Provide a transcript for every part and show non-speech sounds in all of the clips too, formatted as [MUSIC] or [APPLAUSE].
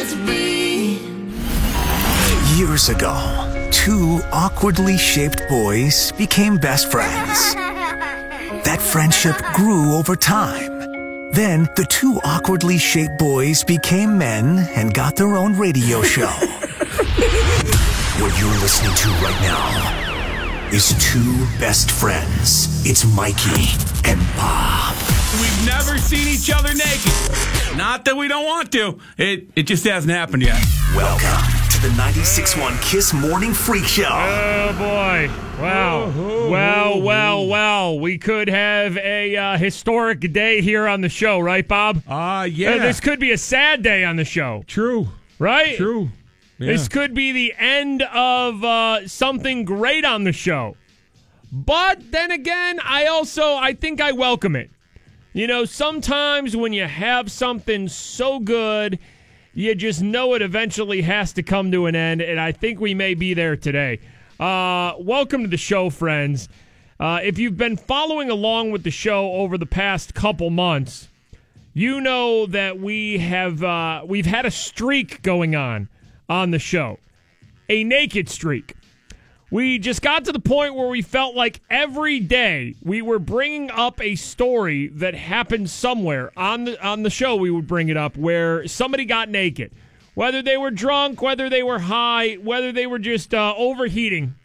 meant to be. Years ago, two awkwardly shaped boys became best friends. [LAUGHS] That friendship grew over time. Then the two awkwardly shaped boys became men and got their own radio show. [LAUGHS] what you're listening to right now is two best friends. It's Mikey and Bob. We've never seen each other naked. Not that we don't want to. It it just hasn't happened yet. Welcome to the 96.1 Kiss Morning Freak Show. Oh boy! Wow! Well, well, well. We could have a uh, historic day here on the show, right, Bob? Ah, yeah. Uh, this could be a sad day on the show, True. right? True. Yeah. This could be the end of uh, something great on the show. But then again, I also I think I welcome it. You know, sometimes when you have something so good, you just know it eventually has to come to an end, and I think we may be there today. Uh, welcome to the show, friends. Uh, if you've been following along with the show over the past couple months, you know that we have uh, we've had a streak going on on the show, a naked streak. We just got to the point where we felt like every day we were bringing up a story that happened somewhere on the on the show. We would bring it up where somebody got naked, whether they were drunk, whether they were high, whether they were just uh, overheating.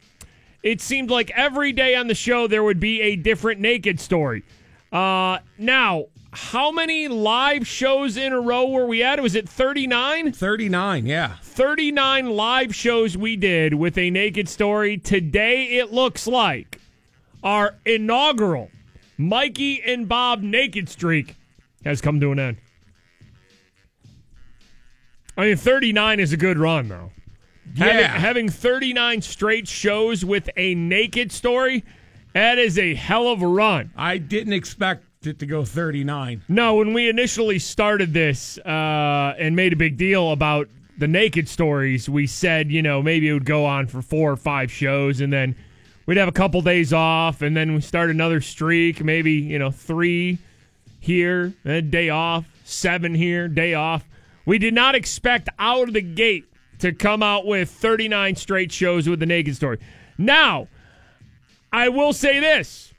It seemed like every day on the show there would be a different naked story. Uh, now, how many live shows in a row were we at? Was it thirty nine? 39, yeah. 39 live shows we did with a naked story. Today, it looks like our inaugural Mikey and Bob naked streak has come to an end. I mean, 39 is a good run, though. Having, Yeah. having 39 straight shows with a naked story, that is a hell of a run. I didn't expect it to go 39. No, when we initially started this uh, and made a big deal about the naked stories, we said, you know, maybe it would go on for four or five shows and then we'd have a couple days off and then we start another streak, maybe, you know, three here, a day off, seven here, day off. We did not expect out of the gate to come out with 39 straight shows with the naked story. Now, I will say this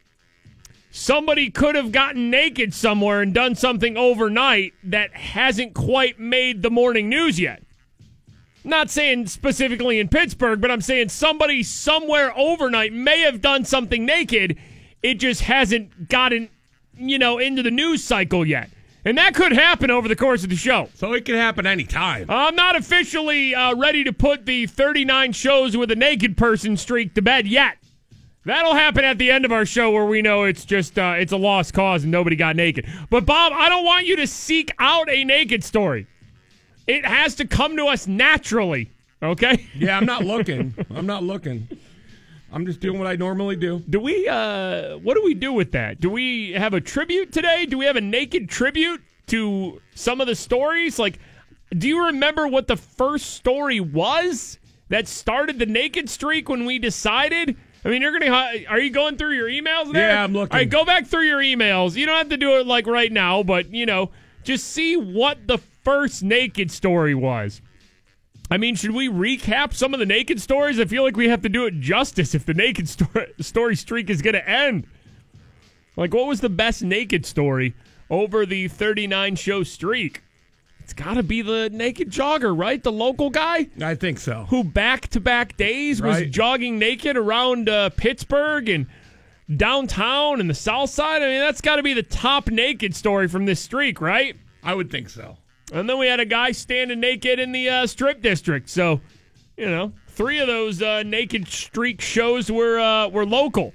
somebody could have gotten naked somewhere and done something overnight that hasn't quite made the morning news yet. Not saying specifically in Pittsburgh, but I'm saying somebody somewhere overnight may have done something naked. It just hasn't gotten, you know, into the news cycle yet. And that could happen over the course of the show. So it could happen anytime. I'm not officially uh, ready to put the 39 shows with a naked person streak to bed yet. That'll happen at the end of our show where we know it's just uh, it's a lost cause and nobody got naked. But Bob, I don't want you to seek out a naked story. It has to come to us naturally. Okay? [LAUGHS] Yeah, I'm not looking. I'm not looking. I'm just doing what I normally do. Do we uh what do we do with that? Do we have a tribute today? Do we have a naked tribute to some of the stories? Like do you remember what the first story was that started the naked streak when we decided? I mean, you're gonna. Are you going through your emails? There? Yeah, I'm looking. All right, go back through your emails. You don't have to do it like right now, but you know, just see what the first naked story was. I mean, should we recap some of the naked stories? I feel like we have to do it justice if the naked story, story streak is going to end. Like, what was the best naked story over the 39 show streak? It's got to be the naked jogger, right? The local guy I think so. who back to back days was jogging naked around uh, Pittsburgh and downtown and the south side. I mean, that's got to be the top naked story from this streak, right? I would think so. And then we had a guy standing naked in the uh, strip district. So, you know, three of those uh, naked streak shows were uh, were local.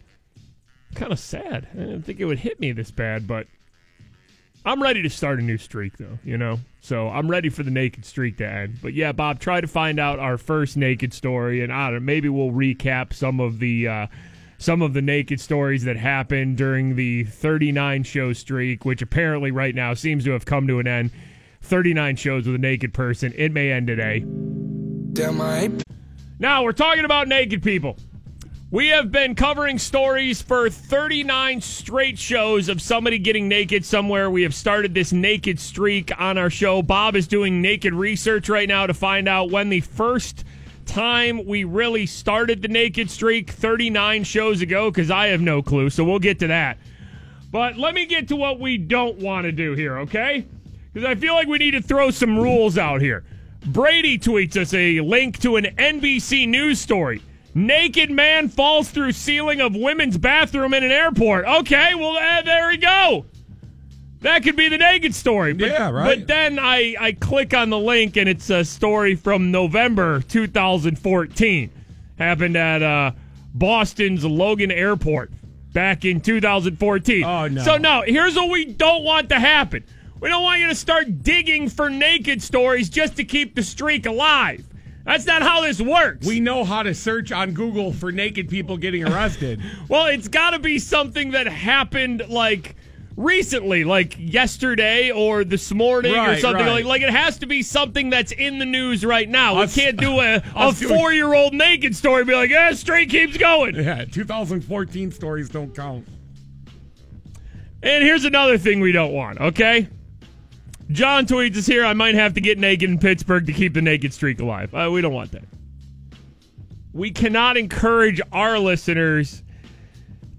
Kind of sad. I didn't think it would hit me this bad, but I'm ready to start a new streak, though. You know, so I'm ready for the naked streak to end. But yeah, Bob, try to find out our first naked story, and I don't know, maybe we'll recap some of the. Uh, some of the naked stories that happened during the 39 show streak, which apparently right now seems to have come to an end. 39 shows with a naked person. It may end today. Damn, I Now we're talking about naked people. We have been covering stories for 39 straight shows of somebody getting naked somewhere. We have started this naked streak on our show. Bob is doing naked research right now to find out when the first time we really started the naked streak 39 shows ago because I have no clue. So we'll get to that. But let me get to what we don't want to do here, okay? Because I feel like we need to throw some rules out here. Brady tweets us a link to an NBC News story. Naked man falls through ceiling of women's bathroom in an airport. Okay, well, uh, there we go. That could be the naked story. But, Yeah, right. But then I, I click on the link and it's a story from November 2014. Happened at uh, Boston's Logan Airport back in 2014. Oh, no. So, no, here's what we don't want to happen. We don't want you to start digging for naked stories just to keep the streak alive. That's not how this works. We know how to search on Google for naked people getting arrested. [LAUGHS] Well, it's got to be something that happened like recently, like yesterday or this morning or something right. like like it has to be something that's in the news right now. Us- we can't do a, [LAUGHS] a four year old naked story and be like, yeah, straight keeps going. yeah, 2014 stories don't count. And here's another thing we don't want, okay? John tweets us here. I might have to get naked in Pittsburgh to keep the naked streak alive. Uh, we don't want that. We cannot encourage our listeners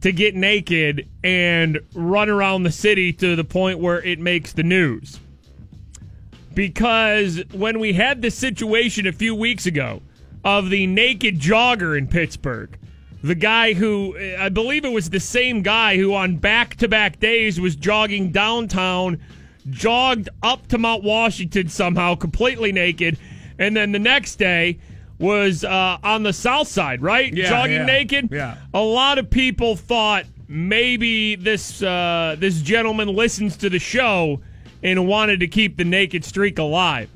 to get naked and run around the city to the point where it makes the news. Because when we had this situation a few weeks ago of the naked jogger in Pittsburgh, the guy who, I believe it was the same guy who on back to back days was jogging downtown, jogged up to Mount Washington somehow, completely naked, and then the next day was uh, on the south side, right? Yeah, jogging yeah, naked. yeah. A lot of people thought maybe this uh, this gentleman listens to the show and wanted to keep the naked streak alive.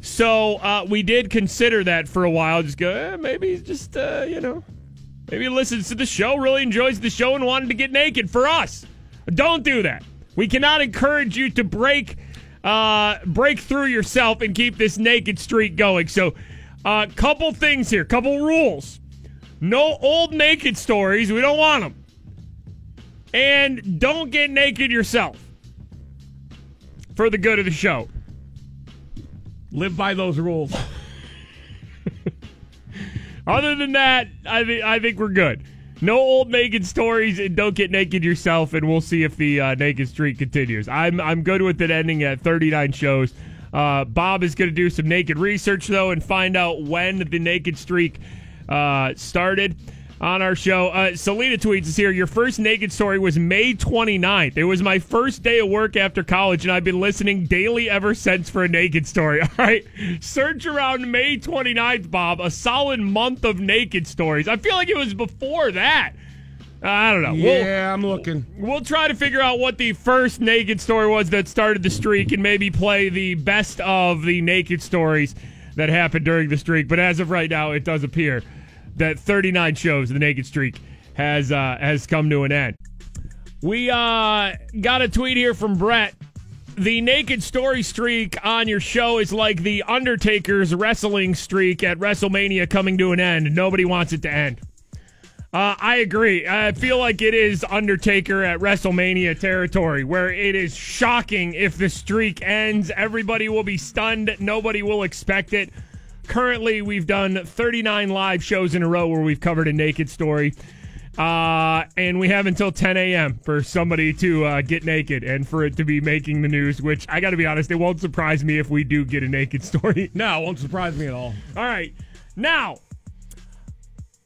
So uh, we did consider that for a while. Just go, eh, maybe he's just uh, you know, maybe he listens to the show, really enjoys the show, and wanted to get naked for us. Don't do that. We cannot encourage you to break uh, break through yourself and keep this naked streak going. So, a couple things here, couple rules. No old naked stories. We don't want them. And don't get naked yourself for the good of the show. Live by those rules. [LAUGHS] Other than that, I think I think we're good. No old naked stories, and don't get naked yourself. And we'll see if the uh, naked streak continues. I'm I'm good with it ending at 39 shows. Uh, Bob is going to do some naked research though and find out when the naked streak uh, started on our show. Uh, Selena tweets us here. Your first naked story was May 29th. It was my first day of work after college, and I've been listening daily ever since for a naked story. [LAUGHS] All right. Search around May 29th, Bob. A solid month of naked stories. I feel like it was before that. I don't know. We'll- Yeah, I'm looking. We'll try to figure out what the first naked story was that started the streak and maybe play the best of the naked stories that happened during the streak. But as of right now, it does appear that 39 shows the naked streak has uh, has come to an end. We uh, got a tweet here from Brett. The naked story streak on your show is like the Undertaker's wrestling streak at WrestleMania coming to an end. Nobody wants it to end. Uh, I agree. I feel like it is Undertaker at WrestleMania territory where it is shocking if the streak ends. Everybody will be stunned. Nobody will expect it. Currently, we've done 39 live shows in a row where we've covered a naked story. Uh, and we have until 10 a.m. for somebody to uh, get naked and for it to be making the news, which I got to be honest, it won't surprise me if we do get a naked [LAUGHS] story. No, it won't surprise me at all. All right. Now,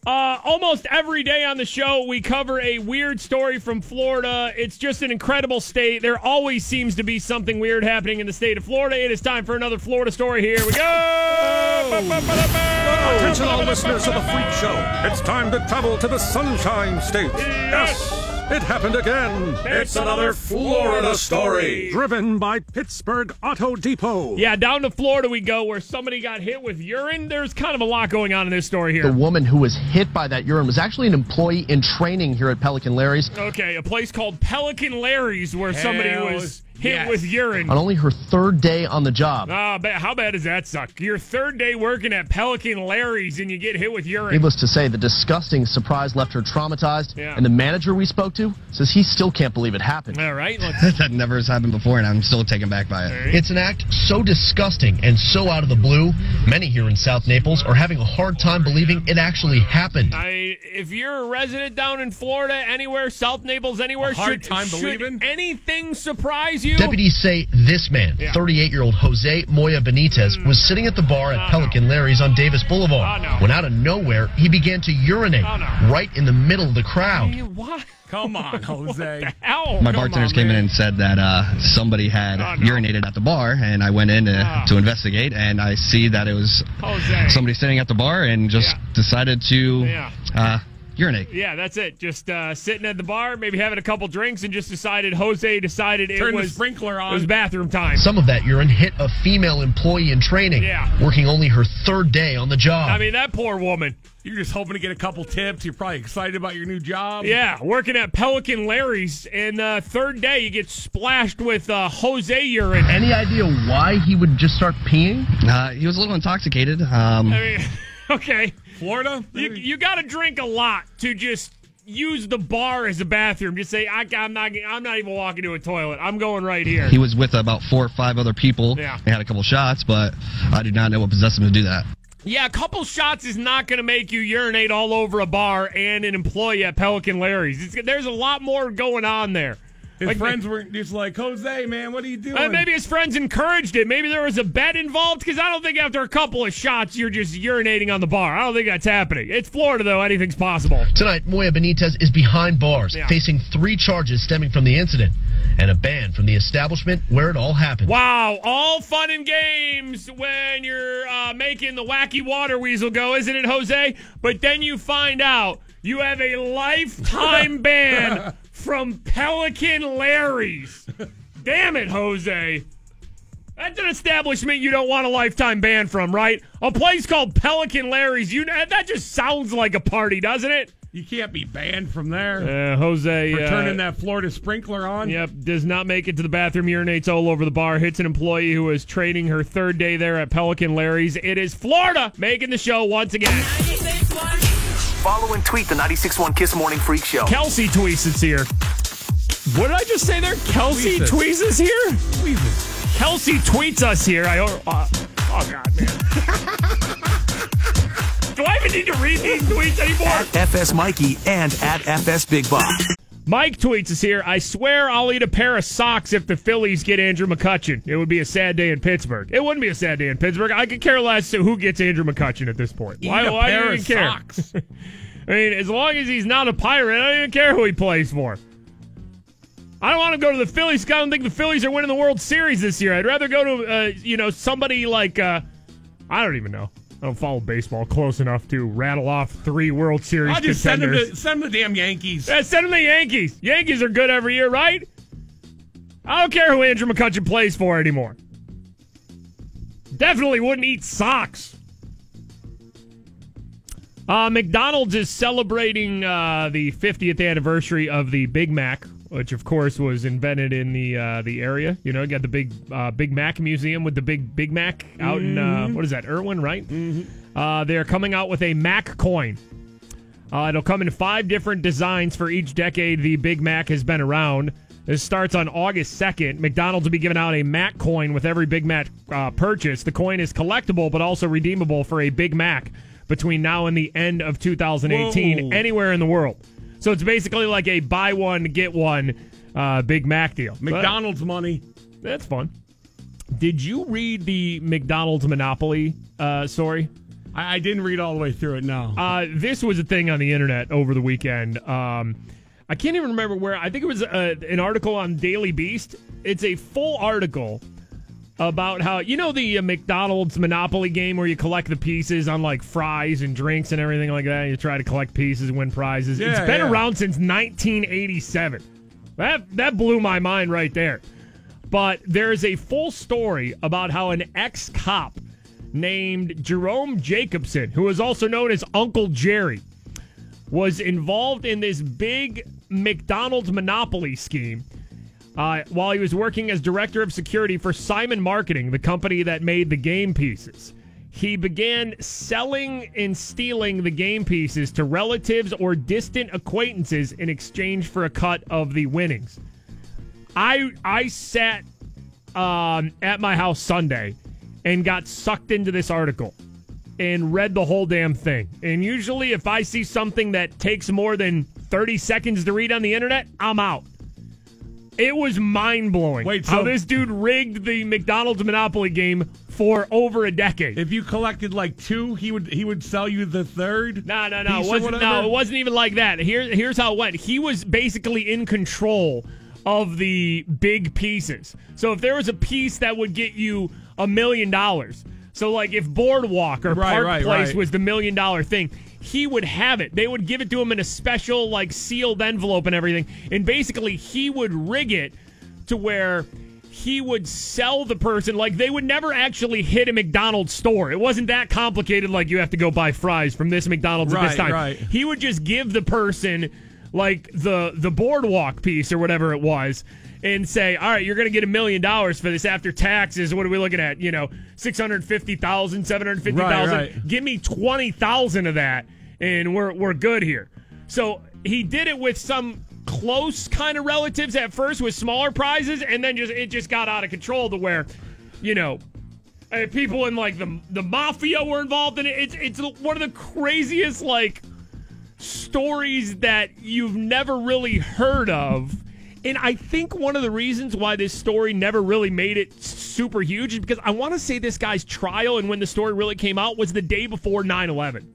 uh, almost every day on the show, we cover a weird story from Florida. It's just an incredible state. There always seems to be something weird happening in the state of Florida. It is time for another Florida story. Here we go. Attention all listeners of the Freak Show. It's time to travel to the Sunshine State. Yes, it happened again. It's another Florida story. Driven by Pittsburgh Auto Depot. Yeah, down to Florida we go where somebody got hit with urine. There's kind of a lot going on in this story here. The woman who was hit by that urine was actually an employee in training here at Pelican Larry's. Okay, a place called Pelican Larry's where somebody was hit Yes. with urine. on only her third day on the job. Ah, ba- how bad does that suck? Your third day working at Pelican Larry's and you get hit with urine. Needless to say, the disgusting surprise left her traumatized, Yeah. and the manager we spoke to says he still can't believe it happened. All right, [LAUGHS] that never has happened before, and I'm still taken back by it. It's an act so disgusting and so out of the blue, many here in South Naples are having a hard time believing it actually happened. I, if you're a resident down in Florida, anywhere, South Naples, anywhere, A hard should, time should believing? anything surprise you? Deputies say this man, Yeah. 38 year old Jose Moya Benitez, was sitting at the bar at Oh, Pelican Larry's on Davis Boulevard Oh, no. when out of nowhere he began to urinate Oh, no. right in the middle of the crowd. You- What? Come on, [LAUGHS] Jose. Ow. My Come bartenders on, came in and said that uh, somebody had Oh, no. urinated at the bar, and I went in to, Ah. to investigate, and I see that it was Jose. somebody sitting at the bar and just Yeah. decided to Yeah. uh, urinate. Yeah, that's it. Just uh, sitting at the bar, maybe having a couple drinks, and just decided Jose decided it Turn the was sprinkler on. It was bathroom time. Some of that urine hit a female employee in training, Yeah. working only her third day on the job. I mean, that poor woman. You're just hoping to get a couple tips. You're probably excited about your new job. Yeah, working at Pelican Larry's, and uh, third day you get splashed with uh, Jose urine. Any idea why he would just start peeing? Uh, he was a little intoxicated. Um, I mean, [LAUGHS] okay, Florida. you you got to drink a lot to just use the bar as a bathroom. Just say I, I'm not I'm not even walking to a toilet. I'm going right here. he was with about four or five other people. Yeah. They had a couple shots, but I do not know what possessed him to do that. Yeah, a couple shots is not going to make you urinate all over a bar and an employee at Pelican Larry's. It's, there's a lot more going on there. His Like, friends were just like, Jose, man, what are you doing? Uh, maybe his friends encouraged it. Maybe there was a bet involved because I don't think after a couple of shots you're just urinating on the bar. I don't think that's happening. It's Florida though; anything's possible. Tonight, Moya Benitez is behind bars, Yeah. facing three charges stemming from the incident and a ban from the establishment where it all happened. Wow, all fun and games when you're uh, making the wacky water weasel go, isn't it, Jose? But then you find out you have a lifetime [LAUGHS] ban from Pelican Larry's. Damn it, Jose. That's an establishment you don't want a lifetime ban from, right? A place called Pelican Larry's. You that just sounds like a party, doesn't it? you can't be banned from there Uh, Jose for uh, turning that Florida sprinkler on. Yep, does not make it to the bathroom, urinates all over the bar, hits an employee who is training her third day there at Pelican Larry's. It is Florida making the show once again. Follow and tweet the 96.1 Kiss Morning Freak Show. Kelsey Tweets is here. What did I just say there? Kelsey Tweets us. Tweets is here? Kelsey tweets us here. I uh, oh god, man. [LAUGHS] Do I even need to read these tweets anymore? At FS Mikey and at FS Big Bob. Mike tweets us here. I swear I'll eat a pair of socks if the Phillies get Andrew McCutchen. It would be a sad day in Pittsburgh. It wouldn't be a sad day in Pittsburgh. I could care less who gets Andrew McCutchen at this point. Eat why why do you even care? socks. [LAUGHS] I mean, as long as he's not a pirate, I don't even care who he plays for. I don't want to go to the Phillies. I don't think the Phillies are winning the World Series this year. I'd rather go to, uh, you know, somebody like, uh, I don't even know. I don't follow baseball close enough to rattle off three World Series I'll just send them, to send him the damn Yankees. Yeah, send him the Yankees. Yankees are good every year, right? I don't care who Andrew McCutchen plays for anymore. Definitely wouldn't eat socks. Uh, McDonald's is celebrating uh, the 50th anniversary of the Big Mac, which of course was invented in the uh, the area. You know, you got the big uh, Big Mac museum with the big Big Mac out in uh, what is that, Irwin, right? Uh, they're coming out with a Mac coin. Uh, it'll come in five different designs for each decade the Big Mac has been around. This starts on August 2nd. McDonald's will be giving out a Mac coin with every Big Mac uh, purchase. The coin is collectible but also redeemable for a Big Mac between now and the end of 2018 Whoa. anywhere in the world. So it's basically like a buy one, get one uh, Big Mac deal. But McDonald's money. that's fun. Did you read the McDonald's Monopoly uh, story? I, I didn't read all the way through it. No. Uh, this was a thing on the internet over the weekend. Um, I can't even remember where. I think it was uh, an article on Daily Beast. It's a full article about how you know the uh, McDonald's Monopoly game where you collect the pieces on like fries and drinks and everything like that. You try to collect pieces and win prizes. It's been yeah. around since 1987. That that blew my mind right there. But there is a full story about how an ex cop named Jerome Jacobson, who is also known as Uncle Jerry, was involved in this big McDonald's monopoly scheme uh, while he was working as director of security for Simon Marketing, the company that made the game pieces. He began selling and stealing the game pieces to relatives or distant acquaintances in exchange for a cut of the winnings. I I sat um, at my house Sunday and got sucked into this article and read the whole damn thing. And usually, if I see something that takes more than 30 seconds to read on the internet, I'm out. It was mind blowing. Wait, how so- this dude rigged the McDonald's Monopoly game for over a decade. If you collected like two, he would he would sell you the third. No, no, no. It wasn't, no, it wasn't even like that. Here, here's how it went. He was basically in control of the big pieces. So if there was a piece that would get you a million dollars, so like if Boardwalk or Right, Park right, Place right. was the million dollar thing, he would have it. They would give it to him in a special like sealed envelope and everything, and basically he would rig it to where he would sell the person like they would never actually hit a McDonald's store. It wasn't that complicated like you have to go buy fries from this McDonald's at this time. right. He would just give the person like the the boardwalk piece or whatever it was and say, "All right, you're going to get a million dollars for this after taxes. What are we looking at? You know, 650,000, 750,000. Right, right. Give me 20,000 of that and we're we're good here." So, he did it with some close kind of relatives at first with smaller prizes and then just it just got out of control to where, you know, uh, people in like the the mafia were involved in it. It's it's one of the craziest like stories that you've never really heard of. And I think one of the reasons why this story never really made it super huge is because I want to say this guy's trial and when the story really came out was the day before 9 11.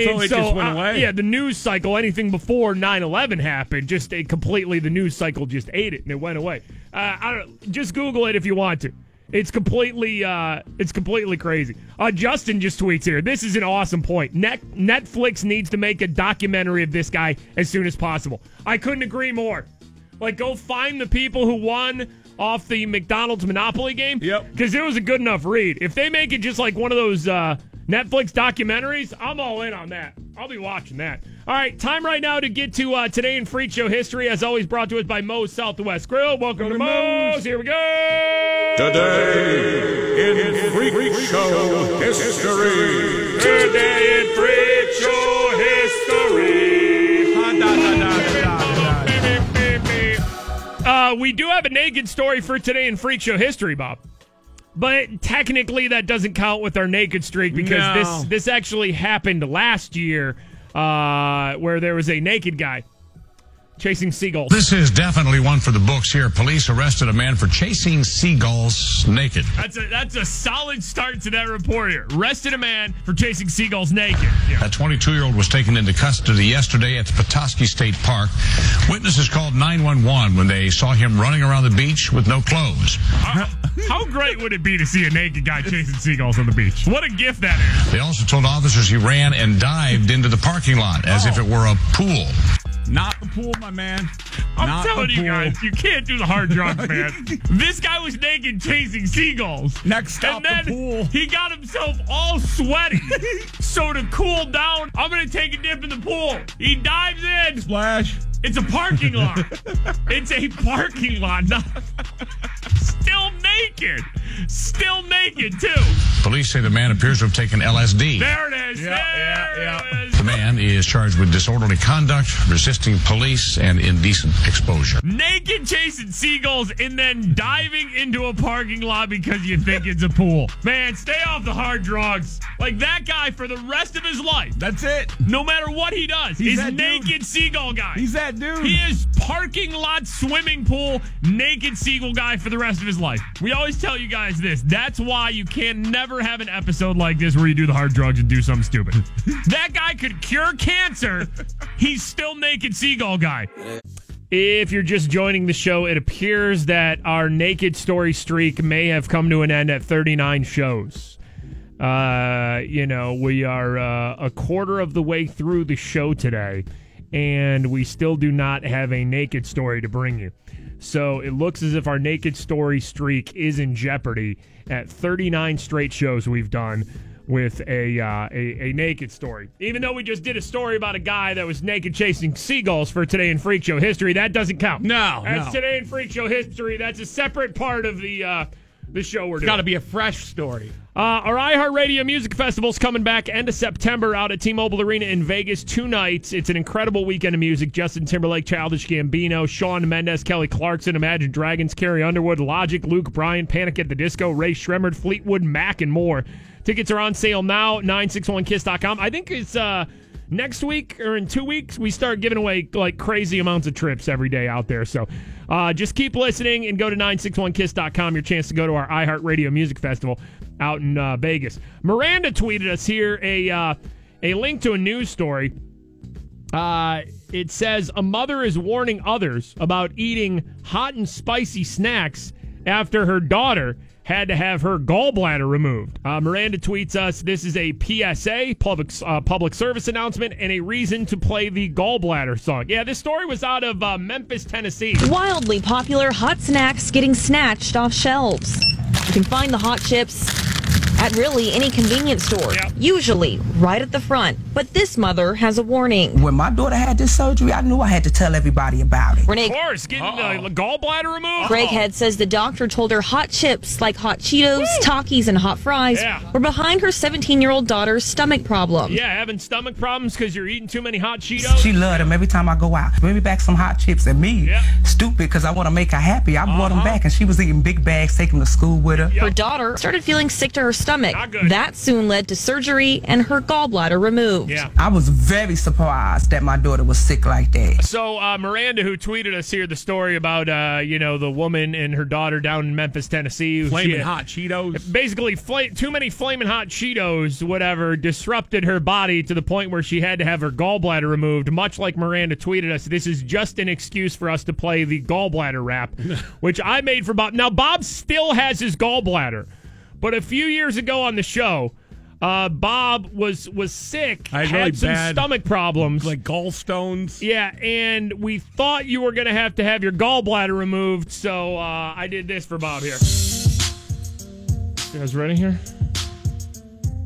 So it just went away? Yeah, the news cycle, anything before 9 11 happened, just it completely, the news cycle just ate it and it went away. Uh, I don't, just Google it if you want to. It's completely, uh, it's completely crazy. Uh, Justin just tweets here. This is an awesome point. Net, Netflix needs to make a documentary of this guy as soon as possible. I couldn't agree more. Like, go find the people who won off the McDonald's Monopoly game. Yep. Because it was a good enough read. If they make it just like one of those uh, Netflix documentaries, I'm all in on that. I'll be watching that. All right, time right now to get to uh, today in Freak Show history, as always brought to us by Moe's Southwest Grill. Welcome to Moe's. Here we go. Today in Freak Show history. Today in Freak Show history. Uh, we do have a naked story for today in Freak Show history, Bob. But technically, that doesn't count with our naked streak because No. this this actually happened last year, uh, where there was a naked guy chasing seagulls. This is definitely one for the books here. Police arrested a man for chasing seagulls naked. That's a that's a solid start to that report here. Arrested a man for chasing seagulls naked. Yeah. A 22 year old was taken into custody yesterday at the Petoskey State Park. Witnesses called 911 when they saw him running around the beach with no clothes. How, how great would it be to see a naked guy chasing seagulls on the beach? What a gift that is. They also told officers he ran and dived into the parking lot as if oh. it were a pool. Not the pool, my man. I'm Not telling you pool. guys, you can't do the hard drugs, [LAUGHS] man. this guy was naked chasing seagulls. Next stop, and then the pool. he got himself all sweaty. [LAUGHS] so to cool down, I'm gonna take a dip in the pool. He dives in. Splash. It's a parking lot. [LAUGHS] it's a parking lot. Still naked. Still naked too. Police say the man appears to have taken LSD. There it is. Yeah, there yeah, yeah. it is. The man is charged with disorderly conduct, resisting police, and indecent exposure. naked chasing seagulls and then diving into a parking lot because you think it's a pool. Man, stay off the hard drugs. Like that guy for the rest of his life, That's it. no matter what he does, He's is that dude. naked seagull guy. He's that dude. He is parking lot, swimming pool, naked seagull guy for the rest of his life. We always tell you guys this. That's why you can never have an episode like this where you do the hard drugs and do something stupid. [LAUGHS] that guy could cure cancer. He's still naked seagull guy. If you're just joining the show, it appears that our naked story streak may have come to an end at 39 shows. Uh, you know, we are uh, a quarter of the way through the show today, and we still do not have a naked story to bring you. So it looks as if our naked story streak is in jeopardy at 39 straight shows we've done. With a, uh, a a naked story. Even though we just did a story about a guy that was naked chasing seagulls for today in Freak Show history, that doesn't count. No, that's no. today in Freak Show history. That's a separate part of the uh, the show we're It's doing. got to be a fresh story. Uh, our iHeartRadio Music Festival's coming back end of September out at T-Mobile Arena in Vegas. Two nights. It's an incredible weekend of music. Justin Timberlake, Childish Gambino, Shawn Mendes, Kelly Clarkson, Imagine Dragons, Carrie Underwood, Logic, Luke Bryan, Panic at the Disco, Rae Sremmurd, Fleetwood Mac, and more. Tickets are on sale now. 961kiss.com. I think it's uh, next week or in two weeks we start giving away like crazy amounts of trips every day out there. So uh, just keep listening and go to 961kiss.com. Your chance to go to our iHeartRadio Music Festival out in uh, Vegas. Miranda tweeted us here a uh, a link to a news story. Uh, it says a mother is warning others about eating hot and spicy snacks after her daughter had to have her gallbladder removed. Uh, Miranda tweets us this is a PSA, public, uh, public service announcement, and a reason to play the gallbladder song. Yeah, this story was out of uh, Memphis, Tennessee. Wildly popular hot snacks getting snatched off shelves. You can find the hot chips at really any convenience store, Yep. usually right at the front. But this mother has a warning. When my daughter had this surgery, I knew I had to tell everybody about it. Renee, Of course, getting the gallbladder removed. Greg Head says the doctor told her hot chips like hot Cheetos, Takis, and hot fries Yeah. were behind her 17 year old daughter's stomach problem. Yeah, having stomach problems because you're eating too many hot Cheetos. She loved them every time I go out. Bring me back some hot chips. And me, Yeah. stupid, because I want to make her happy. I brought them uh-huh. back, and she was eating big bags, taking them to school with her. Her daughter started feeling sick to her stomach. Not good. That soon led to surgery and her gallbladder removed. yeah. I was very surprised that my daughter was sick like that. So uh, Miranda, who tweeted us here the story about uh, you know the woman and her daughter down in Memphis, Tennessee, Flaming she- hot Cheetos. Basically, fla- too many flaming hot Cheetos, whatever, disrupted her body to the point where she had to have her gallbladder removed. Much like Miranda tweeted us, this is just an excuse for us to play the gallbladder rap, [LAUGHS] which I made for Bob. Now Bob still has his gallbladder, but a few years ago on the show. Uh, Bob was was sick, I had had really some bad- stomach problems, Like gallstones. yeah, and we thought you were going to have to have your gallbladder removed, so uh, I did this for Bob here. You guys ready here?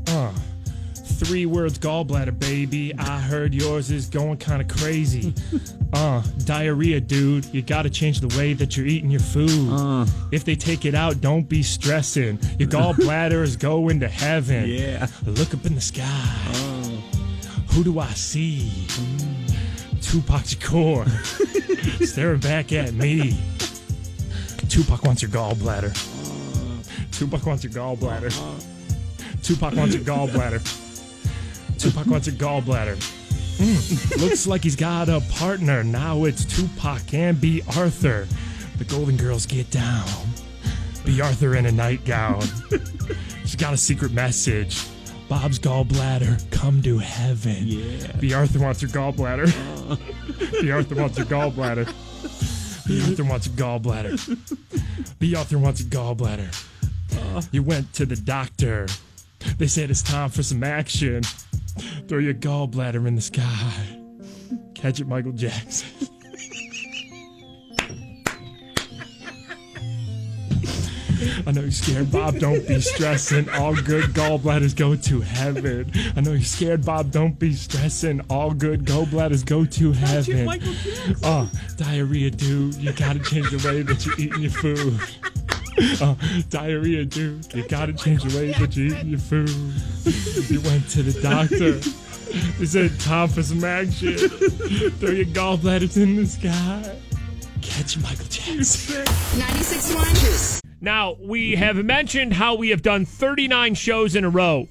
Uh, three words gallbladder, baby. I heard yours is going kind of crazy. [LAUGHS] Uh, diarrhea, dude. You got to change the way that you're eating your food. Uh. If they take it out, don't be stressing. Your [LAUGHS] gallbladder is going to heaven. Yeah. Look up in the sky. Oh. Who do I see? Mm. Tupac Shakur [LAUGHS] staring back at me. Tupac wants your gallbladder. Uh. Tupac wants your gallbladder. Uh-huh. Tupac wants your gallbladder. Tupac wants a gallbladder. Mm, looks like he's got a partner. Now it's Tupac and Bea Arthur. The Golden Girls get down. Bea Arthur in a nightgown. She's got a secret message. Bob's gallbladder, come to heaven. Yeah. Bea Arthur wants your gallbladder. Bea Arthur wants your gallbladder. Bea Arthur wants your gallbladder. Bea Arthur wants your gallbladder. You went to the doctor. They said it's time for some action. Throw your gallbladder in the sky. Catch it, Michael Jackson. I know you're scared, Bob. Don't be stressing. All good gallbladders go to heaven. I know you're scared, Bob. Don't be stressing. All good gallbladders go to heaven. Oh, diarrhea, dude. You gotta change the way that you're eating your food. Oh, diarrhea, dude. You gotta change the way that you're eating your food. You went to the doctor. They said time for some action. Throw your gallbladders in the sky. Catch Michael Jackson. 96.1 Now, we have mentioned how we have done 39 shows in a row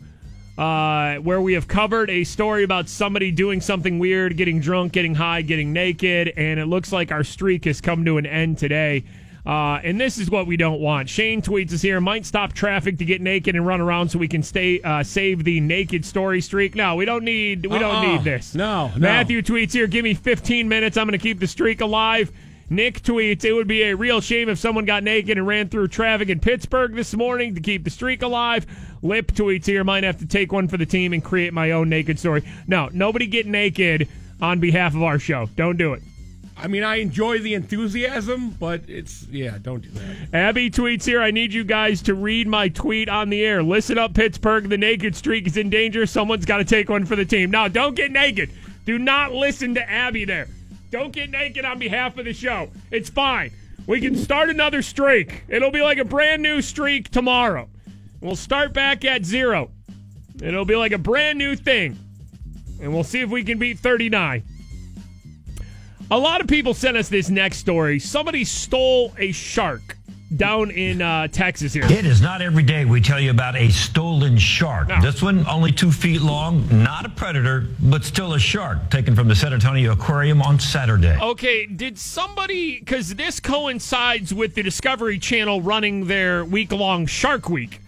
uh, where we have covered a story about somebody doing something weird, getting drunk, getting high, getting naked, and it looks like our streak has come to an end today. Uh, and this is what we don't want. Shane tweets us here. Might stop traffic to get naked and run around so we can stay uh, save the naked story streak. No, we don't need. We don't Uh-uh. need this. No, no. Matthew tweets here. Give me 15 minutes. I'm going to keep the streak alive. Nick tweets, it would be a real shame if someone got naked and ran through traffic in Pittsburgh this morning to keep the streak alive. Lip tweets here, might have to take one for the team and create my own naked story. No, nobody get naked on behalf of our show. Don't do it. I mean, I enjoy the enthusiasm, but it's yeah, don't do that. Abby tweets here. I need you guys to read my tweet on the air. Listen up, Pittsburgh. The naked streak is in danger. Someone's got to take one for the team. Now, don't get naked. Do not listen to Abby there. Don't get naked on behalf of the show. It's fine. We can start another streak. It'll be like a brand new streak tomorrow. We'll start back at zero. It'll be like a brand new thing. And we'll see if we can beat 39. A lot of people sent us this next story. Somebody stole a shark down in uh, Texas here. It is not every day we tell you about a stolen shark. This one only two feet long, not a predator, but still a shark, taken from the San Antonio Aquarium on Saturday. Okay, did somebody, because this coincides with the Discovery Channel running their week long Shark Week.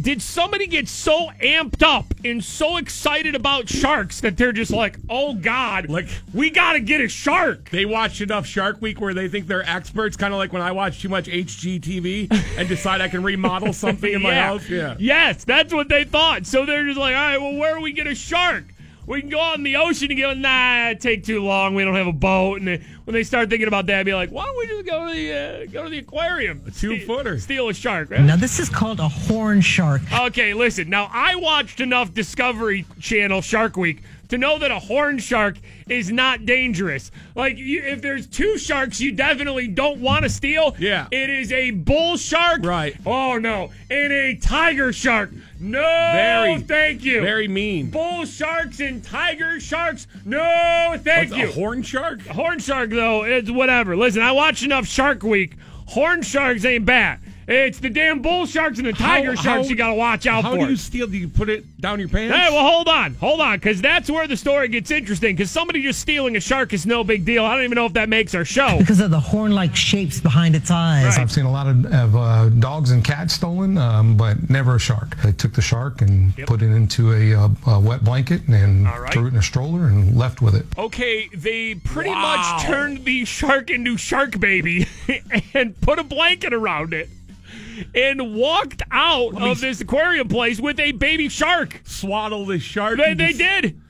Did somebody get so amped up and so excited about sharks that they're just like, oh God, like we got to get a shark? They watch enough Shark Week where they think they're experts, kind of like when I watch too much HGTV and decide I can remodel something in my [LAUGHS] house. Yeah. Yes, that's what they thought. So they're just like, all right, well, where do we get a shark? We can go out in the ocean and go, nah, it take too long. We don't have a boat. And then when they start thinking about that, I'd be like, why don't we just go to the uh, go to the aquarium? A two footer. Steal a shark, right? Now, this is called a horn shark. Okay, listen. Now, I watched enough Discovery Channel Shark Week to know that a horn shark is not dangerous. Like, you, if there's two sharks you definitely don't want to steal, Yeah. it is a bull shark. Right. Oh no, and a tiger shark. No, Very- thank you. Very mean. bull sharks and tiger sharks. No, thank What's you. A horn shark? Horn shark though, it's whatever. Listen, I watched enough Shark Week. Horn sharks ain't bad. It's the damn bull sharks and the tiger How- sharks how- you got to watch out How for. How do you steal? Do you put it down your pants? Hey, well, hold on, hold on, because that's where the story gets interesting. Because somebody just stealing a shark is no big deal. I don't even know if that makes our show. Because of the horn like shapes behind its eyes. I've seen a lot of, of uh, dogs and cats stolen, um, but never a shark. They took the shark and put it into a, uh, a wet blanket and All right. threw it in a stroller and left with it. Okay, they pretty Wow. much turned the shark into Shark Baby [LAUGHS] and put a blanket around it and walked out of this aquarium place with a baby shark. Swaddle this shark. They, they did.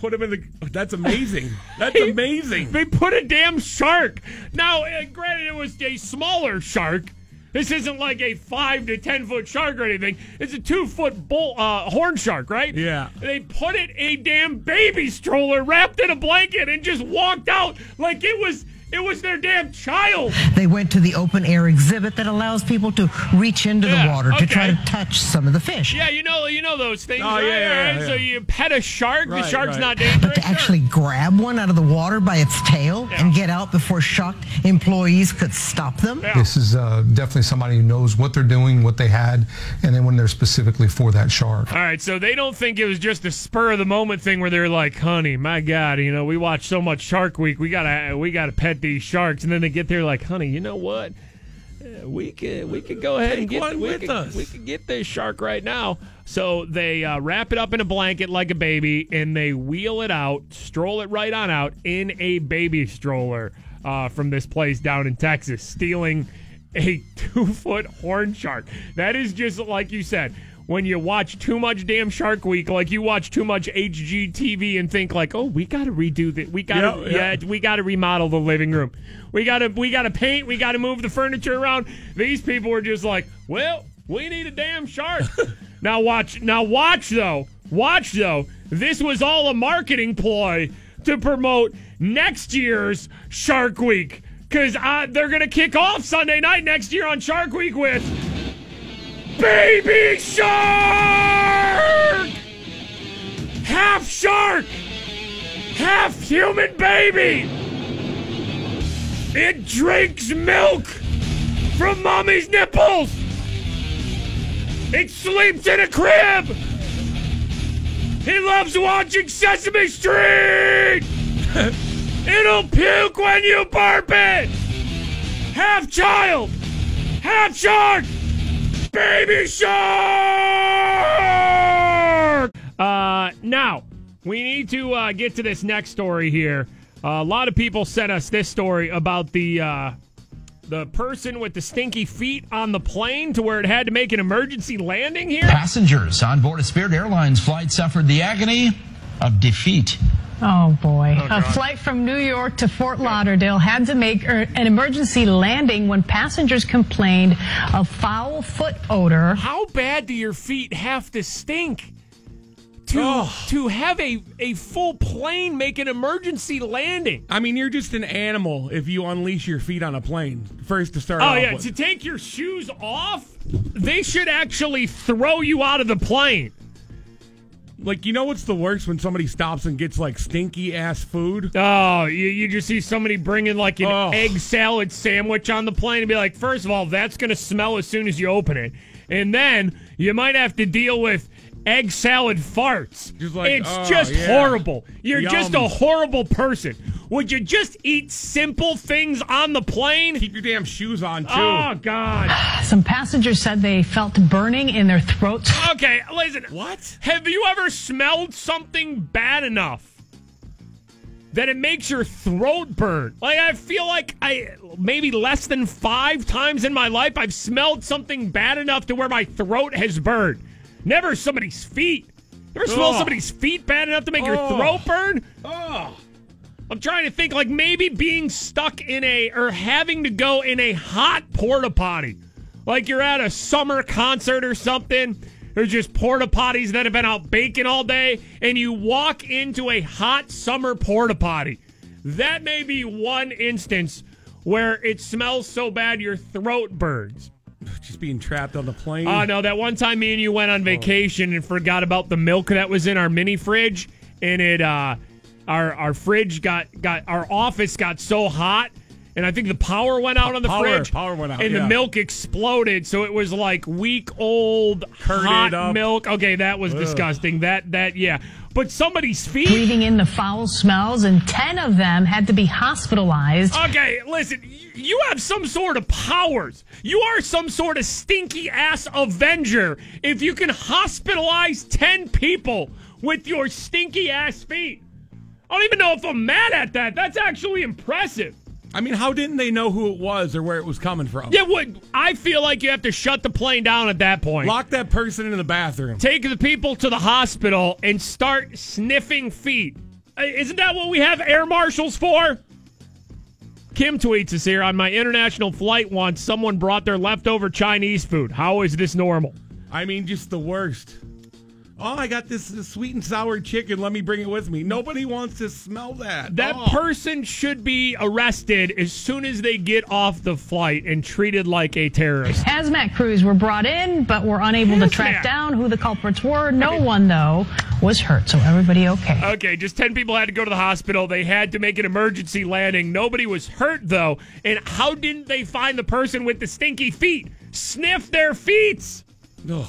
Put him in the. That's amazing. That's amazing. They put a damn shark. Now, uh, granted, it was a smaller shark. This isn't like a five to ten foot shark or anything. It's a two foot bull uh, horn shark, right? Yeah. They put it a damn baby stroller wrapped in a blanket and just walked out like it was it was their damn child. They went to the open air exhibit that allows people to reach into Yeah, the water to try to touch some of the fish. Yeah, you know, you know those things, Oh, right? yeah, yeah, yeah. So you pet a shark. the shark's right. not dangerous. But to actually grab one out of the water by its tail and get out before shocked employees could stop them. Yeah. This is uh, definitely somebody who knows what they're doing, what they had, and then when they're specifically for that shark. All right, so they don't think it was just a spur of the moment thing where they're like, "Honey, my God, you know, we watch so much Shark Week, we gotta we gotta pet these sharks," and then they get there like, "Honey, you know what? Uh, we could we could go ahead and get one we with could, us." we could get this shark right now." So they uh, wrap it up in a blanket like a baby, and they wheel it out, stroll it right on out in a baby stroller uh, from this place down in Texas, stealing a [LAUGHS] two foot horn shark. That is just like you said. When you watch too much damn Shark Week, like you watch too much HGTV and think like, oh, we got to redo that. We got to, Yeah, yeah. yeah, we got to remodel the living room. We got to, we got to paint. We got to move the furniture around. These people were just like, well, we need a damn shark. [LAUGHS] now watch, now watch though, watch though. This was all a marketing ploy to promote next year's Shark Week because uh, they're gonna kick off Sunday night next year on Shark Week with Baby Shark, half shark, half human baby. It drinks milk from mommy's nipples. It sleeps in a crib. He loves watching Sesame Street. [LAUGHS] It'll puke when you burp it. Half child, half shark, baby shark. Uh, now we need to uh, get to this next story here. Uh, a lot of people sent us this story about the uh, the person with the stinky feet on the plane to where it had to make an emergency landing here. Passengers on board a Spirit Airlines flight suffered the agony of defeat Oh boy. Oh, a flight from New York to Fort Lauderdale had to make er, an emergency landing when passengers complained of foul foot odor. How bad do your feet have to stink to to have a, a full plane make an emergency landing? I mean, you're just an animal if you unleash your feet on a plane. First to start Oh off yeah, with. to take your shoes off, they should actually throw you out of the plane. Like, you know what's the worst when somebody stops and gets like stinky ass food? Oh, you, you just see somebody bringing like an Oh. egg salad sandwich on the plane and be like, first of all, that's going to smell as soon as you open it. And then you might have to deal with egg salad farts. Just like, it's oh, just yeah. horrible. You're just a horrible person. Would you just eat simple things on the plane? Keep your damn shoes on too. Oh, God. Some passengers said they felt burning in their throats. Okay, listen. What? Have you ever smelled something bad enough that it makes your throat burn? Like I feel like I maybe less than five times in my life I've smelled something bad enough to where my throat has burned. Never somebody's feet. You ever smell Ugh. somebody's feet bad enough to make your Ugh. throat burn? Oh. I'm trying to think like maybe being stuck in a or having to go in a hot porta potty. Like you're at a summer concert or something. There's just porta potties that have been out baking all day, and you walk into a hot summer porta potty. That may be one instance where it smells so bad your throat burns. Just being trapped on the plane. Oh no, that one time me and you went on vacation and forgot about the milk that was in our mini fridge, and it uh our our fridge got got our office got so hot, and I think the power went out on the Power- fridge. power went out, and the milk exploded, so it was like week old Curded hot up. milk. Okay, that was disgusting. That that yeah, but somebody's feet. Breathing in the foul smells, and 10 of them had to be hospitalized. Okay, listen, you have some sort of powers. You are some sort of stinky ass Avenger if you can hospitalize 10 people with your stinky ass feet. I don't even know if I'm mad at that. That's actually impressive. I mean, how didn't they know who it was or where it was coming from? Yeah, what I feel like you have to shut the plane down at that point. Lock that person in the bathroom. Take the people to the hospital and start sniffing feet. Uh, Isn't that what we have air marshals for? Kim tweets us here on my international flight once someone brought their leftover Chinese food. How is this normal? I mean, just the worst. Oh, I got this, this sweet and sour chicken. Let me bring it with me. Nobody wants to smell that. That Oh. person should be arrested as soon as they get off the flight and treated like a terrorist. Hazmat crews were brought in, but were unable to track down who the culprits were. No one, though, was hurt, so everybody okay. Okay, just 10 people had to go to the hospital. They had to make an emergency landing. Nobody was hurt, though. And how didn't they find the person with the stinky feet? Sniff their feet! Ugh.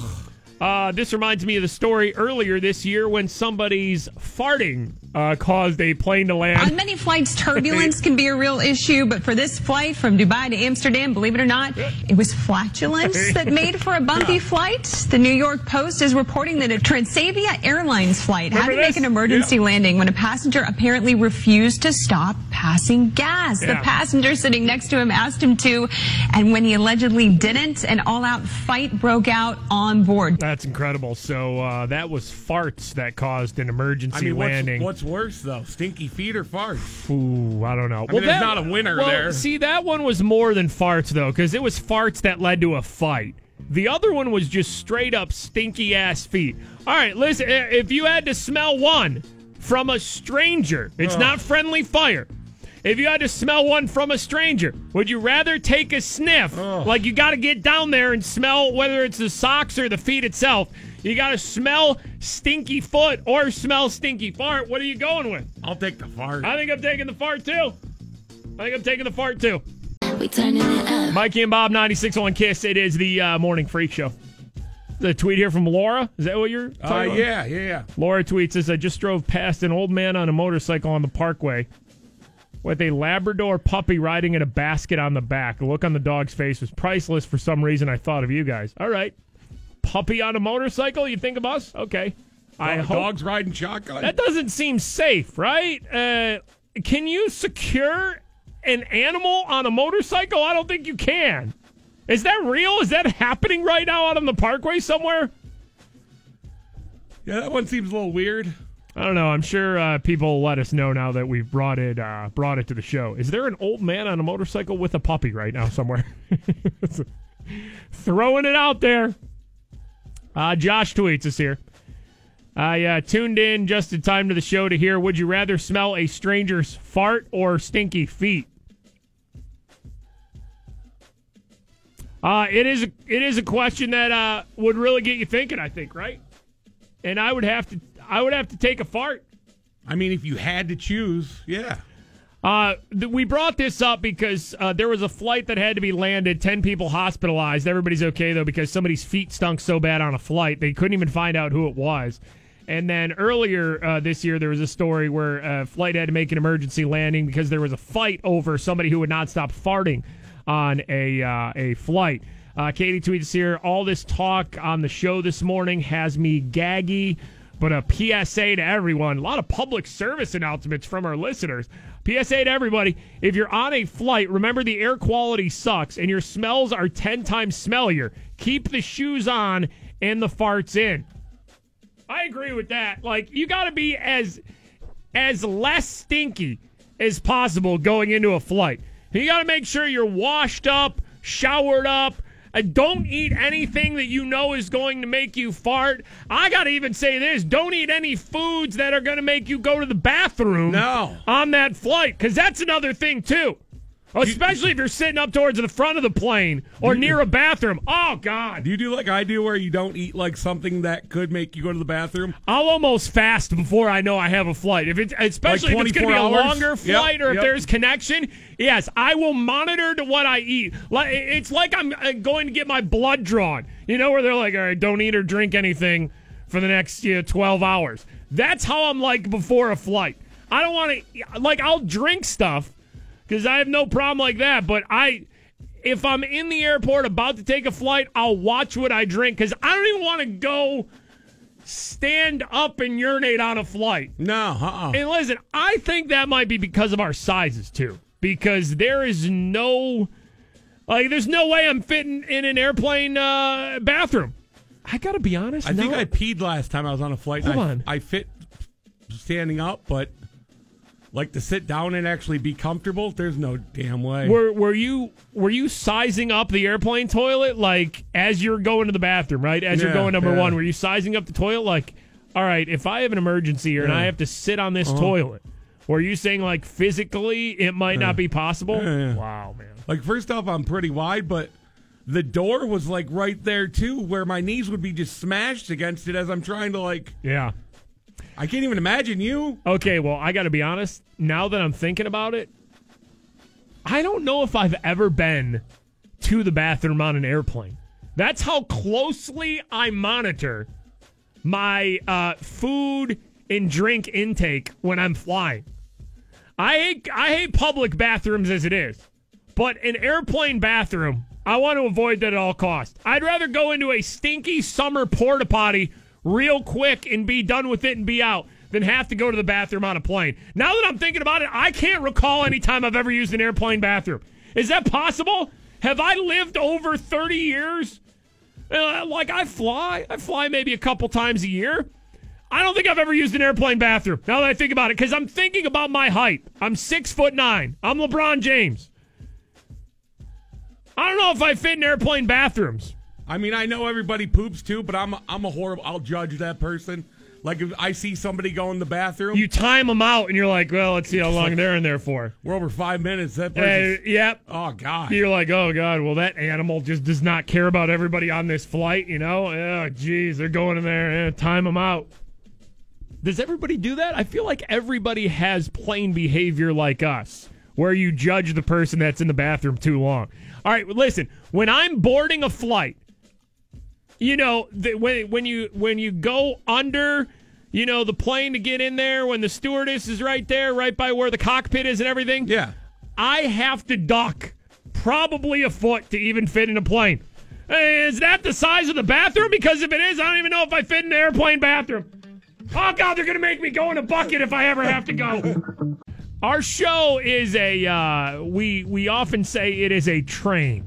Uh, this reminds me of the story earlier this year when somebody's farting uh, caused a plane to land. On many flights, turbulence can be a real issue, but for this flight from Dubai to Amsterdam, believe it or not, it was flatulence that [LAUGHS] made for a bumpy flight. The New York Post is reporting that a Transavia Airlines flight had Remember to make an emergency landing when a passenger apparently refused to stop passing gas. The passenger sitting next to him asked him to, and when he allegedly didn't, an all-out fight broke out on board. That's incredible. So uh, that was farts that caused an emergency I mean, what's, landing. What's worse though, stinky feet or farts? Ooh, I don't know. I mean, there's not a winner well, there. See, that one was more than farts though, because it was farts that led to a fight. The other one was just straight up stinky ass feet. All right, listen. If you had to smell one from a stranger, it's Ugh. not friendly fire. If you had to smell one from a stranger, would you rather take a sniff? Like you got to get down there and smell whether it's the socks or the feet itself. You got to smell stinky foot or smell stinky fart. What are you going with? I'll take the fart. I think I'm taking the fart too. I think I'm taking the fart too. We turning it up. Mikey and Bob, 96 on Kiss. It is the uh, morning freak show. The tweet here from Laura. Is that what you're Uh, talking about? yeah, yeah, yeah. Laura tweets as I just drove past an old man on a motorcycle on the parkway with a Labrador puppy riding in a basket on the back. The look on the dog's face was priceless. For some reason, I thought of you guys. All right. Puppy on a motorcycle? You think of us? Okay. I Dog- hope. Dogs riding shotgun. That doesn't seem safe, right? Uh, can you secure an animal on a motorcycle? I don't think you can. Is that real? Is that happening right now out on the parkway somewhere? yeah, that one seems a little weird. I don't know. I'm sure uh, people let us know now that we've brought it uh, brought it to the show. Is there an old man on a motorcycle with a puppy right now somewhere? [LAUGHS] Throwing it out there. Uh, Josh tweets us here. I uh, tuned in just in time to the show to hear Would you rather smell a stranger's fart or stinky feet? Uh, it is a, it is a question that uh, would really get you thinking. I think, right? And I would have to I would have to take a fart. I mean, if you had to choose, yeah. Uh, th- we brought this up because uh, there was a flight that had to be landed. Ten people hospitalized. Everybody's okay though because somebody's feet stunk so bad on a flight they couldn't even find out who it was. And then earlier uh, this year, there was a story where a flight had to make an emergency landing because there was a fight over somebody who would not stop farting on a uh, a flight. Uh, Katie tweets here: All this talk on the show this morning has me gaggy. But a PSA to everyone. A lot of public service announcements from our listeners. PSA to everybody: If you're on a flight, remember the air quality sucks and your smells are ten times smellier. Keep the shoes on and the farts in. I agree with that. Like you got to be as as less stinky as possible going into a flight. You got to make sure you're washed up, showered up, and don't eat anything that you know is going to make you fart. I got to even say this: don't eat any foods that are going to make you go to the bathroom. No. on that flight because that's another thing too. Especially if you're sitting up towards the front of the plane or near a bathroom. Oh God! Do you do like I do, where you don't eat like something that could make you go to the bathroom? I'll almost fast before I know I have a flight. If it's especially Like if it's going to be a 24 hours? longer Yep, flight or if yep. there's connection, yes, I will monitor to what I eat. Like it's like I'm uh, going to get my blood drawn. You know where they're like, all right, don't eat or drink anything for the next you know, 12 hours. That's how I'm like before a flight. I don't want to like I'll drink stuff because I have no problem like that. But I, if I'm in the airport about to take a flight, I'll watch what I drink because I don't even want to go stand up and urinate on a flight. No, uh-uh. And listen, I think that might be because of our sizes too. Because there is no, like, there's no way I'm fitting in an airplane uh, bathroom. I gotta be honest. I think no. I peed last time I was on a flight. Hold I, on. I fit standing up, but like to sit down and actually be comfortable. There's no damn way. Were were you were you sizing up the airplane toilet like as you're going to the bathroom, right? As you're going number yeah. one, were you sizing up the toilet like, all right, if I have an emergency here and I have to sit on this Uh-huh. toilet, were you saying like physically it might Yeah. not be possible? Yeah, yeah. Wow, man. Like first off, I'm pretty wide, but the door was like right there too, where my knees would be just smashed against it as I'm trying to like. Yeah. I can't even imagine you. Okay, well, I got to be honest. Now that I'm thinking about it, I don't know if I've ever been to the bathroom on an airplane. That's how closely I monitor my uh, food and drink intake when I'm flying. I hate I hate public bathrooms as it is, but an airplane bathroom, I want to avoid that at all costs. I'd rather go into a stinky summer porta potty real quick and be done with it and be out than have to go to the bathroom on a plane. Now that I'm thinking about it, I can't recall any time I've ever used an airplane bathroom. Is that possible? Have I lived over 30 years? Uh, like I fly, I fly maybe a couple times a year. I don't think I've ever used an airplane bathroom. Now that I think about it, because I'm thinking about my height. I'm six foot nine. I'm LeBron James. I don't know if I fit in airplane bathrooms. I mean, I know everybody poops too, but I'm I'm a horrible. I'll judge that person. Like if I see somebody go in the bathroom, You time them out, and you're like, "Well, let's see how long they're in there for." we're over five minutes. That Uh, yep. oh God. You're like, "Oh God, well that animal just does not care about everybody on this flight." You know? Oh, geez, they're going in there. Eh, time them out. Does everybody do that? I feel like everybody has plane behavior like us, where you judge the person that's in the bathroom too long. All right, listen. When I'm boarding a flight, you know, the, when when you when you go under, you know, the plane to get in there, when the stewardess is right there, right by where the cockpit is and everything. Yeah. I have to duck probably a foot to even fit in a plane. Is that the size of the bathroom? Because if it is, I don't even know if I fit in the airplane bathroom. Oh God, they're gonna make me go in a bucket if I ever have to go. Our show is a uh, we we often say it is a train.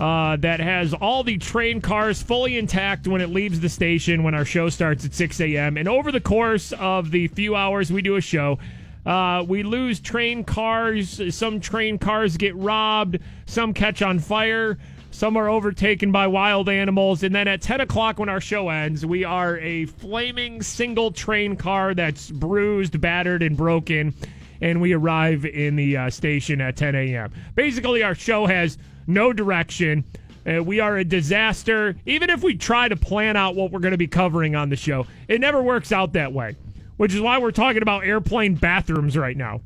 Uh, that has all the train cars fully intact when it leaves the station when our show starts at 6 a.m. And over the course of the few hours we do a show, uh, we lose train cars. Some train cars get robbed. Some catch on fire. Some are overtaken by wild animals. And then at 10 o'clock, when our show ends, we are a flaming single train car that's bruised, battered, and broken. And we arrive in the uh, station at 10 a.m. Basically, our show has no direction. Uh, we are a disaster. Even if we try to plan out what we're going to be covering on the show, it never works out that way, which is why we're talking about airplane bathrooms right now.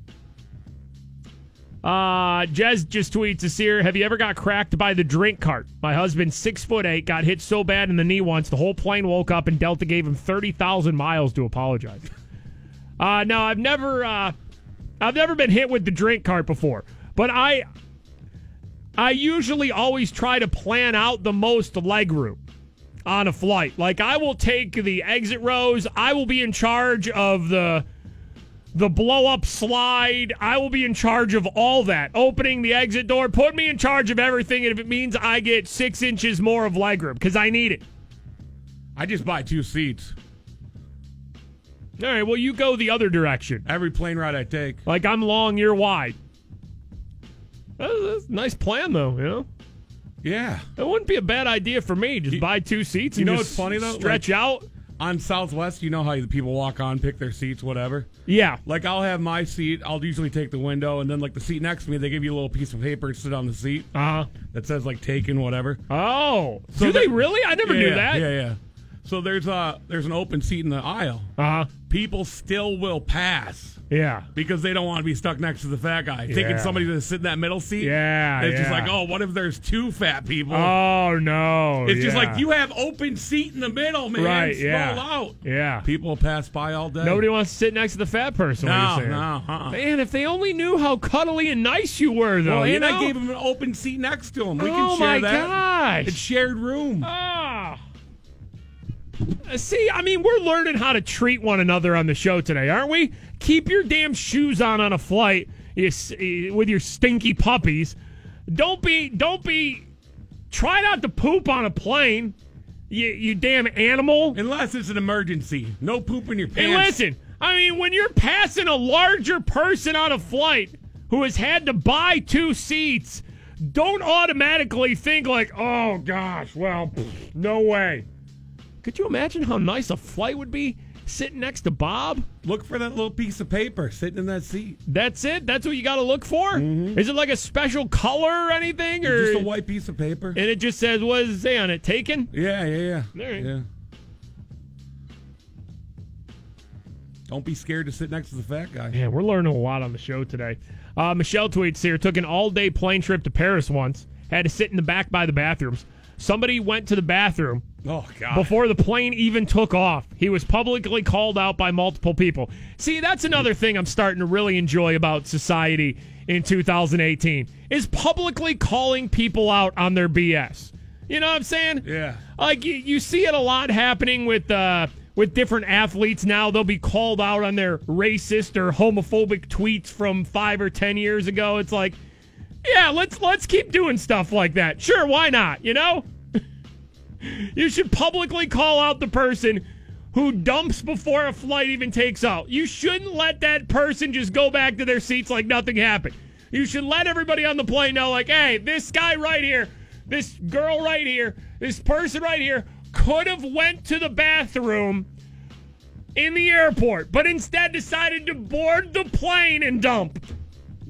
Uh, Jez just tweets us here. Have you ever got cracked by the drink cart? My husband, six foot eight, got hit so bad in the knee once, the whole plane woke up and Delta gave him 30,000 miles to apologize. Uh, no, I've never, uh, I've never been hit with the drink cart before, but I, I usually always try to plan out the most leg room on a flight. Like I will take the exit rows. I will be in charge of the the blow up slide. I will be in charge of all that. Opening the exit door. Put me in charge of everything, and if it means I get six inches more of leg room because I need it. I just buy two seats. All right. Well, you go the other direction. Every plane ride I take. Like I'm long, you're wide. That's, that's a nice plan, though. You know. Yeah. That wouldn't be a bad idea for me. Just buy two seats. You and know just what's funny though? Stretch out. on Southwest. You know how the people walk on, pick their seats, whatever. Yeah. Like I'll have my seat. I'll usually take the window, and then like the seat next to me, they give you a little piece of paper to sit on the seat. Uh huh. That says like taken, whatever. Oh, do they really? I never knew yeah, that. Yeah, yeah. So there's uh there's an open seat in the aisle. Uh huh. People still will pass. Yeah. Because they don't want to be stuck next to the fat guy. Yeah. Taking somebody to sit in that middle seat. Yeah, It's just like, oh, what if there's two fat people? Oh no. it's just like you have open seat in the middle, man. Right, Stroll yeah. out. Yeah. People pass by all day. Nobody wants to sit next to the fat person. No, no, uh-uh. Man, if they only knew how cuddly and nice you were, though. Well, and I gave him an open seat next to him. We Oh, can share my that. gosh. It's shared room. Ah. Uh, See, I mean, we're learning how to treat one another on the show today, aren't we? Keep your damn shoes on on a flight you with your stinky puppies. Don't be, don't be. Try not to poop on a plane, you, you damn animal. Unless it's an emergency. No poop in your pants. listen. I mean, when you're passing a larger person on a flight who has had to buy two seats, don't automatically think like, "Oh gosh, well, pff, no way." Could you imagine how nice a flight would be sitting next to Bob? Look for that little piece of paper sitting in that seat. That's it. That's what you got to look for. Is it like a special color or anything, or Just a white piece of paper. and it just says what does it say on it? Taken. Yeah, yeah, yeah. All right. Yeah. Don't be scared to sit next to the fat guy. Man, we're learning a lot on the show today. Uh, Michelle tweets here took an all day plane trip to Paris once, had to sit in the back by the bathrooms. Somebody went to the bathroom Oh God. before the plane even took off. He was publicly called out by multiple people. See, that's another thing I'm starting to really enjoy about society in 2018 is publicly calling people out on their BS. You know what I'm saying? Yeah. Like you, you see it a lot happening with uh, with different athletes now. They'll be called out on their racist or homophobic tweets from five or ten years ago. It's like, yeah, let's let's keep doing stuff like that. Sure, why not? You know, you should publicly call out the person who dumps before a flight even takes out. You shouldn't let that person just go back to their seats like nothing happened. You should let everybody on the plane know, like, hey, this guy right here, this girl right here, this person right here could have went to the bathroom in the airport, but instead decided to board the plane and dump.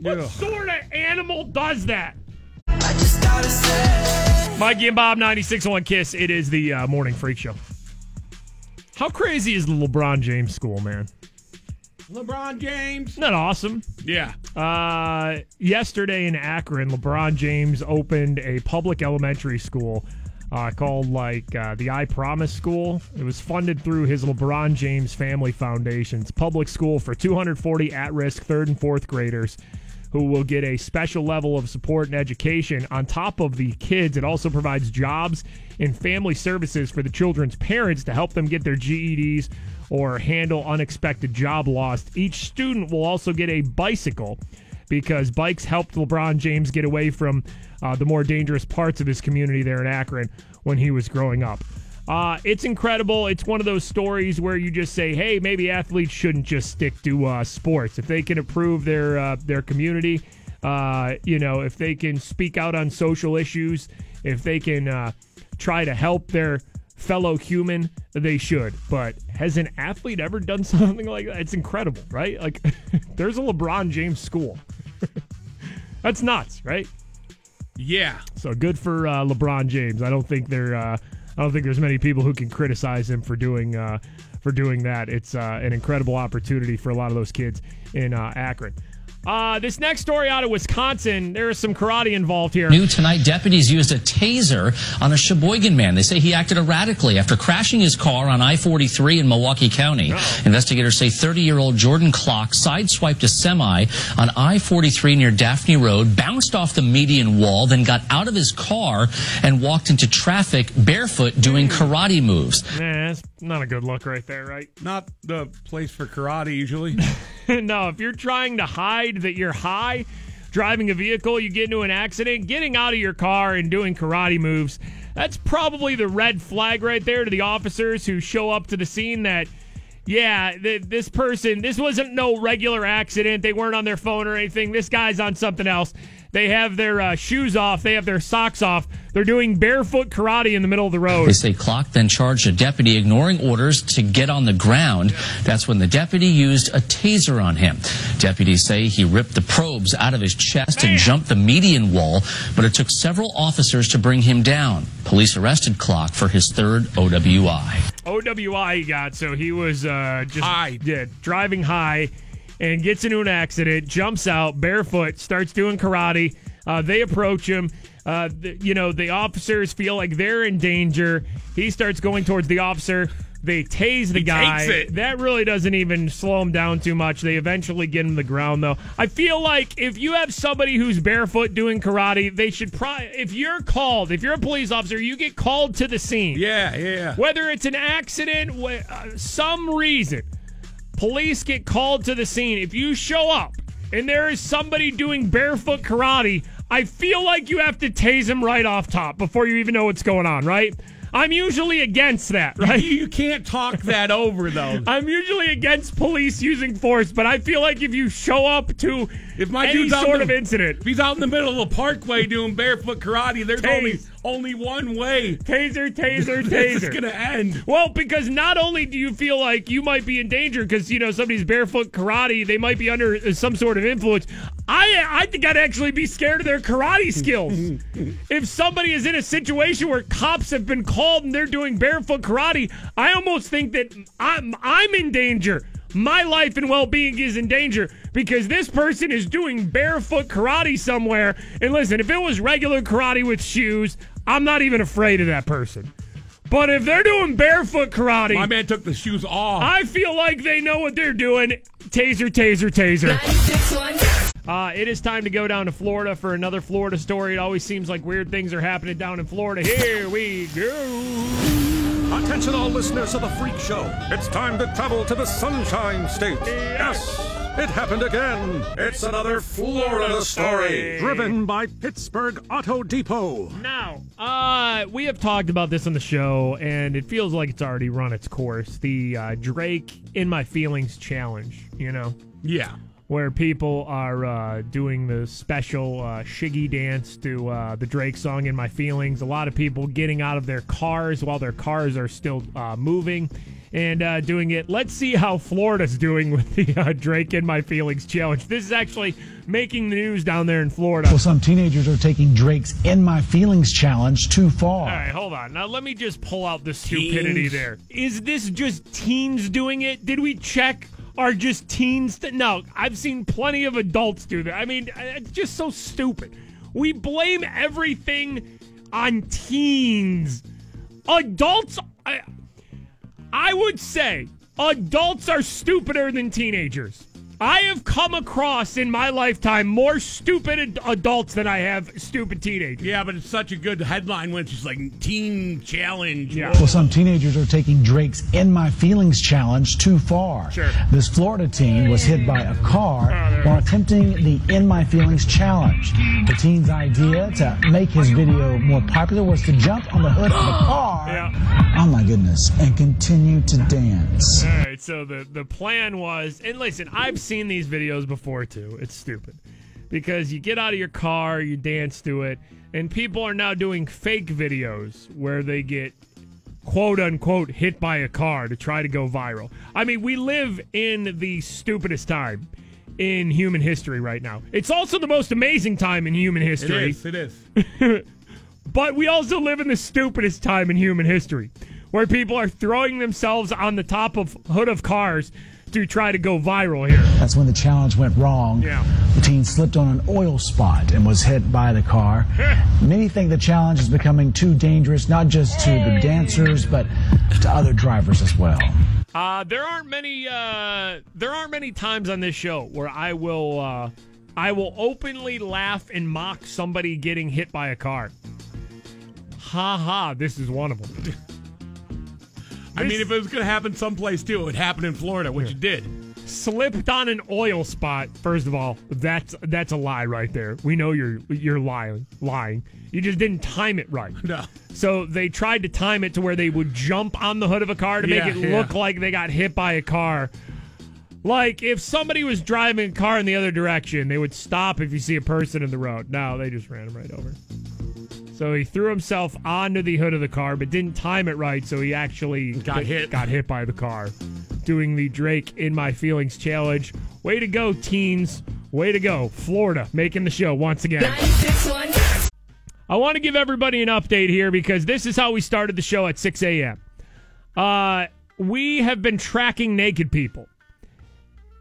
What Ugh. sort of animal does that? Mikey and Bob, 96.1 Kiss. It is the uh, Morning Freak Show. How crazy is the LeBron James school, man? LeBron James. Isn't that awesome? Yeah. Uh, yesterday in Akron, LeBron James opened a public elementary school uh, called like uh, the I Promise School. It was funded through his LeBron James Family Foundation. It's public school for 240 at-risk third and fourth graders who will get a special level of support and education. On top of the kids, it also provides jobs and family services for the children's parents to help them get their GEDs or handle unexpected job loss. Each student will also get a bicycle because bikes helped LeBron James get away from uh, the more dangerous parts of his community there in Akron when he was growing up. Uh, it's incredible. It's one of those stories where you just say, "Hey, maybe athletes shouldn't just stick to uh, sports. If they can improve their uh, their community, uh, you know, if they can speak out on social issues, if they can uh, try to help their fellow human, they should. But has an athlete ever done [LAUGHS] something like that? It's incredible, right? Like, [LAUGHS] there's a LeBron James school. [LAUGHS] That's nuts, right? Yeah. So good for uh, LeBron James. I don't think there. I don't think there's many people who can criticize him for doing uh, for doing that. It's uh, an incredible opportunity for a lot of those kids in uh, Akron. Uh, this next story out of Wisconsin, there is some karate involved here. New tonight, deputies used a taser on a Sheboygan man. They say he acted erratically after crashing his car on I 43 in Milwaukee County. Investigators say 30 year old Jordan Clock sideswiped a semi on I 43 near Daphne Road, bounced off the median wall, then got out of his car and walked into traffic barefoot doing karate moves. Nah, that's not a good look right there, right? Not the place for karate usually. [LAUGHS] no, if you're trying to hide that you're high, driving a vehicle, you get into an accident, getting out of your car and doing karate moves, that's probably the red flag right there to the officers who show up to the scene that yeah, th- this person, this wasn't no regular accident. They weren't on their phone or anything. This guy's on something else. They have their uh, shoes off. They have their socks off. They're doing barefoot karate in the middle of the road. They say Clock then charged a deputy ignoring orders to get on the ground. That's when the deputy used a taser on him. Deputies say he ripped the probes out of his chest and jumped the median wall, but it took several officers to bring him down. Police arrested Clock for his third OWI. OWI he got, so he was uh, just Yeah, driving high and gets into an accident, jumps out barefoot, starts doing karate. Uh, they approach him. Uh, th- you know, the officers feel like they're in danger. He starts going towards the officer. They tase the He guy. That really doesn't even slow him down too much. They eventually get him to the ground, though. I feel like if you have somebody who's barefoot doing karate, they should probably, if you're called, if you're a police officer, you get called to the scene. Yeah, yeah, yeah. Whether it's an accident, wh- uh, some reason, police get called to the scene. If you show up and there is somebody doing barefoot karate, I feel like you have to tase him right off top before you even know what's going on, right? I'm usually against that, right? You, you can't talk that over though. [LAUGHS] I'm usually against police using force, but I feel like if you show up to If my any dude's out sort in of the- incident, If he's out in the middle of a parkway doing barefoot karate, there's Tase. only only one way. Taser, taser, [LAUGHS] taser. This is gonna end. Well, because not only do you feel like you might be in danger because you know somebody's barefoot karate, they might be under uh, some sort of influence. I I think I'd actually be scared of their karate skills. [LAUGHS] if somebody is in a situation where cops have been called and they're doing barefoot karate, I almost think that I'm I'm in danger. My life and well being is in danger because this person is doing barefoot karate somewhere. And listen, if it was regular karate with shoes, I'm not even afraid of that person. But if they're doing barefoot karate, My man took the shoes off. I feel like they know what they're doing. Taser, taser, taser. Uh, it is time to go down to Florida for another Florida story. It always seems like weird things are happening down in Florida. Here we go. Attention, all listeners of the Freak Show. It's time to travel to the Sunshine State. Yes, it happened again. It's another Florida story. Driven by Pittsburgh Auto Depot. Now, uh, we have talked about this on the show, and it feels like it's already run its course. The uh, Drake In My Feelings challenge, you know? Yeah. Where people are uh, doing the special uh, shiggy dance to uh, the Drake song In My Feelings. A lot of people getting out of their cars while their cars are still uh, moving and uh, doing it. Let's see how Florida's doing with the uh, Drake In My Feelings challenge. This is actually making the news down there in Florida. Well, some teenagers are taking Drake's In My Feelings challenge too far. All right, hold on. Now let me just pull out the stupidity Teens. there. Is this just teens doing it? Did we check? Are just teens? Th- no, I've seen plenty of adults do that. I mean, uh, it's just so stupid. We blame everything on teens. Adults, I, I would say, adults are stupider than teenagers. I have come across in my lifetime more stupid ad- adults than I have stupid teenagers. Yeah, but it's such a good headline when it's just like teen challenge. Yeah. Well, some teenagers are taking Drake's In My Feelings challenge too far. Sure. This Florida teen was hit by a car Oh, while attempting the In My Feelings challenge. The teen's idea to make his video more popular was to jump on the hood of the car. Oh my goodness, and continue to dance. All right, so the the plan was, and listen, I've seen these videos before too. It's stupid because you get out of your car, you dance to it, and people are now doing fake videos where they get quote unquote hit by a car to try to go viral. I mean, we live in the stupidest time in human history right now. It's also the most amazing time in human It history. is. It is. [LAUGHS] But we also live in the stupidest time in human history where people are throwing themselves on the top of hood of cars to try to go viral here. That's when the challenge went wrong. Yeah. The teen slipped on an oil spot and was hit by the car. [LAUGHS] Many think the challenge is becoming too dangerous, not just to the dancers, but to other drivers as well. Uh, there aren't many uh, there aren't many times on this show where I will uh, I will openly laugh and mock somebody getting hit by a car. Ha ha, this is one of them. [LAUGHS] I mean, if it was going to happen someplace too, it would happen in Florida, which it did. slipped on an oil spot. First of all, that's that's a lie right there. We know you're you're lying. Lying. You just didn't time it right. [LAUGHS] No. So they tried to time it to where they would jump on the hood of a car to make it yeah. look like they got hit by a car. Like if somebody was driving a car in the other direction, they would stop if you see a person in the road. No, they just ran him right over. So he threw himself onto the hood of the car, but didn't time it right, so he actually Got hit. Got hit by the car. Doing the Drake in my feelings challenge. Way to go, teens! Way to go, Florida, making the show once again. I want to give everybody an update here because this is how we started the show at 6 a.m. Uh, we have been tracking naked people.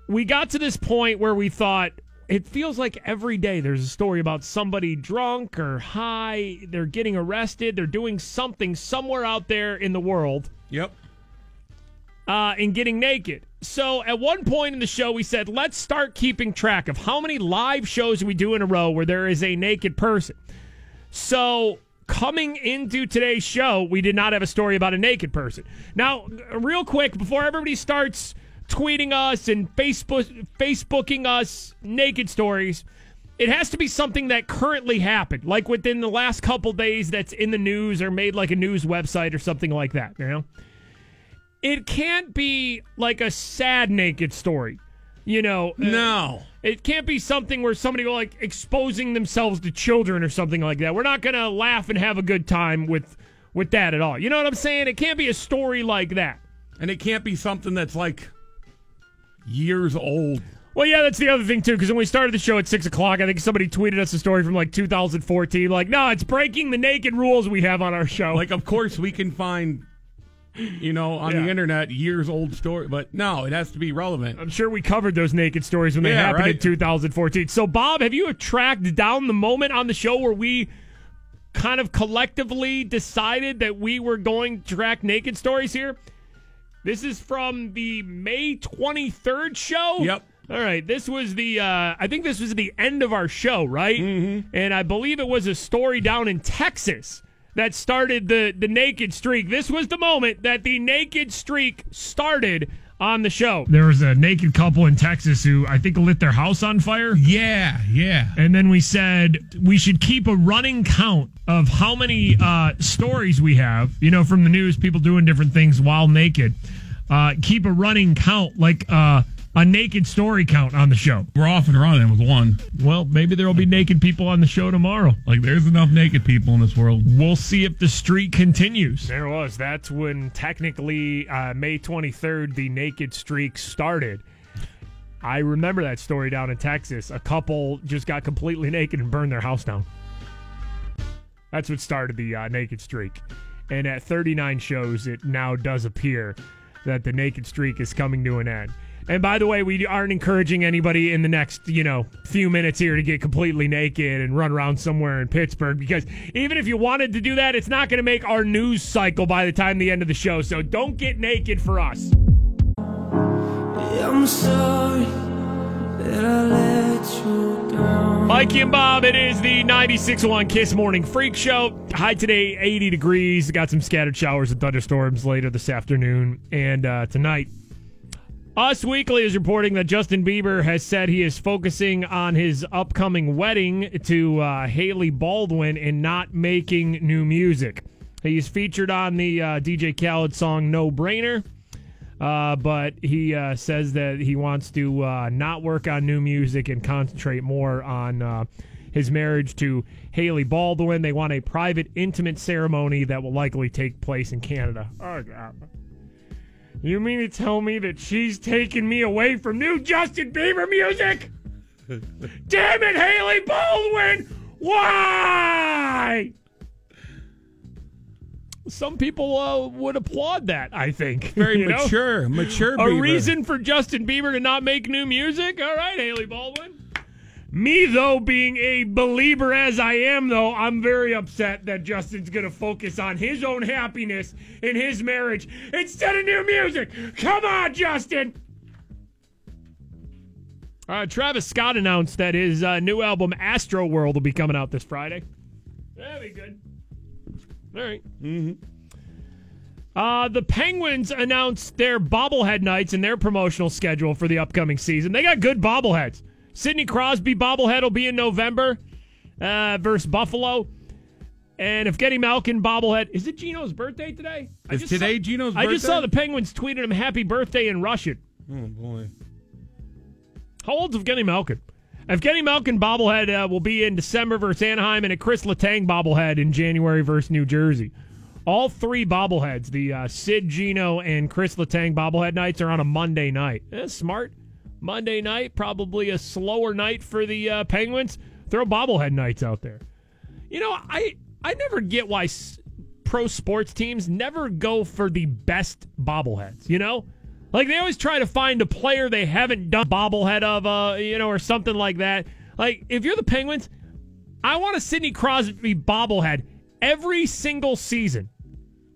We got to this point where we thought it feels like every day there's a story about somebody drunk or high, they're getting arrested, they're doing something somewhere out there in the world Yep. uh, and getting naked. So at one point in the show, we said, let's start keeping track of how many live shows we do in a row where there is a naked person. So coming into today's show, we did not have a story about a naked person. Now, real quick, before everybody starts tweeting us and Facebook Facebooking us naked stories, it has to be something that currently happened, like within the last couple days that's in the news or made like a news website or something like that, you know? It can't be like a sad naked story. You know, uh, No. it can't be something where somebody like exposing themselves to children or something like that. We're not gonna laugh and have a good time with with that at all. You know what I'm saying? It can't be a story like that. And it can't be something that's like years old. Well, yeah, that's the other thing too. Because when we started the show at six o'clock, I think somebody tweeted us a story from like 2014. Like, no, it's breaking the naked rules we have on our show. Like, of course, we can find, you know, on Yeah. the internet years old story, but no, it has to be relevant. I'm sure we covered those naked stories when they Yeah, happened in 2014. So, Bob, have you tracked down the moment on the show where we kind of collectively decided that we were going to track naked stories here? This is from the May 23rd show. Yep. All right. This was the, uh, I think this was the end of our show, right? Mm-hmm. And I believe it was a story down in Texas that started the, the naked streak. This was the moment that the naked streak started on the show. There was a naked couple in Texas who I think lit their house on fire. Yeah, yeah. And then we said we should keep a running count of how many uh, stories we have, you know, from the news, people doing different things while naked. Uh, keep a running count, like uh, a naked story count on the show. We're off and running with one. Well, maybe there will be naked people on the show tomorrow. Like, there's enough naked people in this world. We'll see if the streak continues. There was. That's when technically uh, May 23rd, the naked streak started. I remember that story down in Texas. A couple just got completely [LAUGHS] naked and burned their house down. That's what started the uh, naked streak. And at 39 shows, it now does appear that the naked streak is coming to an end. And by the way, we aren't encouraging anybody in the next, you know, few minutes here to get completely naked and run around somewhere in Pittsburgh because even if you wanted to do that, it's not going to make our news cycle by the time the end of the show. So don't get naked for us. I'm sorry Mikey and Bob, it is the 96.1 Kiss Morning Freak Show. High today, 80 degrees. Got some scattered showers and thunderstorms later this afternoon and uh, tonight. Us Weekly is reporting that Justin Bieber has said he is focusing on his upcoming wedding to uh, Hailey Baldwin and not making new music. He's featured on the uh, DJ Khaled song No Brainer. Uh, but he uh, says that he wants to uh, not work on new music and concentrate more on uh, his marriage to Hailey Baldwin. They want a private, intimate ceremony that will likely take place in Canada. Oh, God. You mean to tell me that she's taking me away from new Justin Bieber music? [LAUGHS] Damn it, Hailey Baldwin! Why? Some people uh, would applaud that. I think [LAUGHS] Very You know? mature, mature. A Bieber. reason for Justin Bieber to not make new music? All right, Hailey Baldwin. Me, though, being a believer as I am, though, I'm very upset that Justin's going to focus on his own happiness in his marriage instead of new music. Come on, Justin. Uh, Travis Scott announced that his uh, new album, Astroworld, will be coming out this Friday. That'd be good. All right. Mm-hmm. Uh, the Penguins announced their bobblehead nights and their promotional schedule for the upcoming season. They got good bobbleheads. Sidney Crosby bobblehead will be in November uh, versus Buffalo. And if Getty Malkin bobblehead, is it Geno's birthday today? I Is just today saw- Geno's birthday? I just saw the Penguins tweeted him happy birthday in Russian. Oh boy. How old's Evgeny Malkin? Evgeny Malkin bobblehead uh, will be in December versus Anaheim, and a Chris Letang bobblehead in January versus New Jersey. All three bobbleheads, the uh, Sid Geno and Chris Letang bobblehead nights, are on a Monday night. Eh, smart. Monday night, probably a slower night for the uh, Penguins. Throw bobblehead nights out there. You know, I I never get why s- pro sports teams never go for the best bobbleheads. You know, like they always try to find a player they haven't done bobblehead of, uh, you know, or something like that. Like if you're the Penguins, I want a Sidney Crosby bobblehead every single season.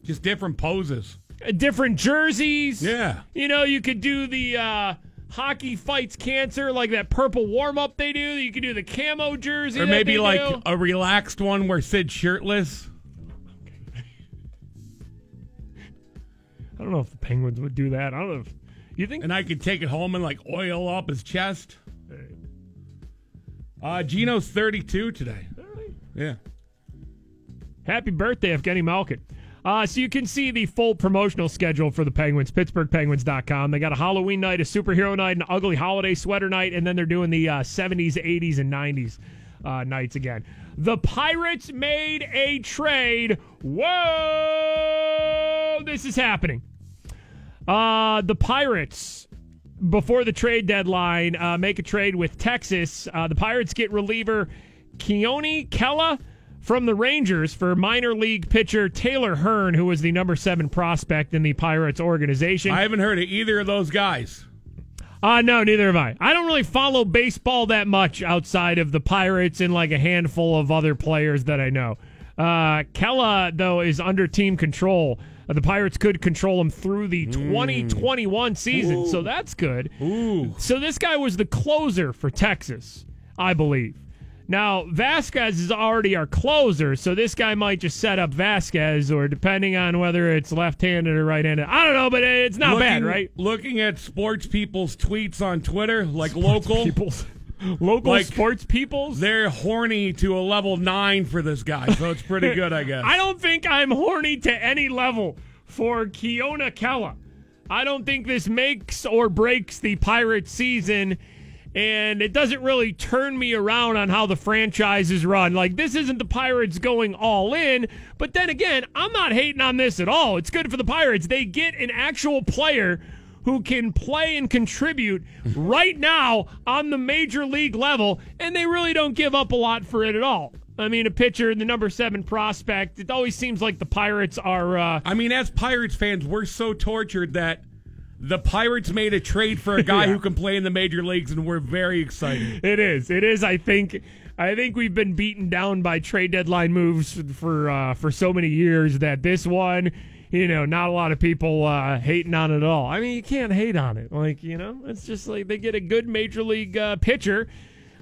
Just different poses. Uh, Different jerseys. Yeah. You know, you could do the uh, hockey fights cancer, like that purple warm up they do. You could do the camo jersey. Or maybe like do. a relaxed one where Sid's shirtless. I don't know if the Penguins would do that. I don't know if you think. And I could take it home and like oil up his chest. Uh, Geno's 32 today. Yeah. Happy birthday, Evgeny Malkin. Uh, so you can see the full promotional schedule for the Penguins, PittsburghPenguins.com. They got a Halloween night, a superhero night, an ugly holiday sweater night, and then they're doing the uh, 70s, 80s, and 90s uh, nights again. The Pirates made a trade. Whoa! This is happening. Uh, the Pirates, before the trade deadline, uh, make a trade with Texas. Uh, the Pirates get reliever Keone Kela from the Rangers for minor league pitcher Taylor Hearn, who was the number seven prospect in the Pirates organization. I haven't heard of either of those guys. Uh, no, neither have I. I don't really follow baseball that much outside of the Pirates and like a handful of other players that I know. Uh, Kella, though, is under team control. Uh, the Pirates could control him through the 2021 season, so that's good. Ooh. So this guy was the closer for Texas, I believe. Now, Vasquez is already our closer, so this guy might just set up Vasquez, or depending on whether it's left handed or right handed. I don't know, but it's not bad, right? Looking at sports people's tweets on Twitter, like local people's [LAUGHS] local like, sports peoples, they're horny to a level nine for this guy, so it's pretty [LAUGHS] good, I guess. I don't think I'm horny to any level for Keone Kela. I don't think this makes or breaks the Pirates season, and it doesn't really turn me around on how the franchise is run. Like, this isn't the Pirates going all in, but then again, I'm not hating on this at all. It's good for the Pirates. They get an actual player who can play and contribute right now on the major league level, and they really don't give up a lot for it at all. I mean, a pitcher, in the number seven prospect. It always seems like the Pirates are. Uh, I mean, as Pirates fans, we're so tortured that the Pirates made a trade for a guy [LAUGHS] Yeah. who can play in the major leagues, and we're very excited. It is. It is. I think. I think we've been beaten down by trade deadline moves for uh, for so many years that this one you know, not a lot of people uh, hating on it at all. I mean, you can't hate on it. Like, you know, it's just like they get a good major league uh, pitcher,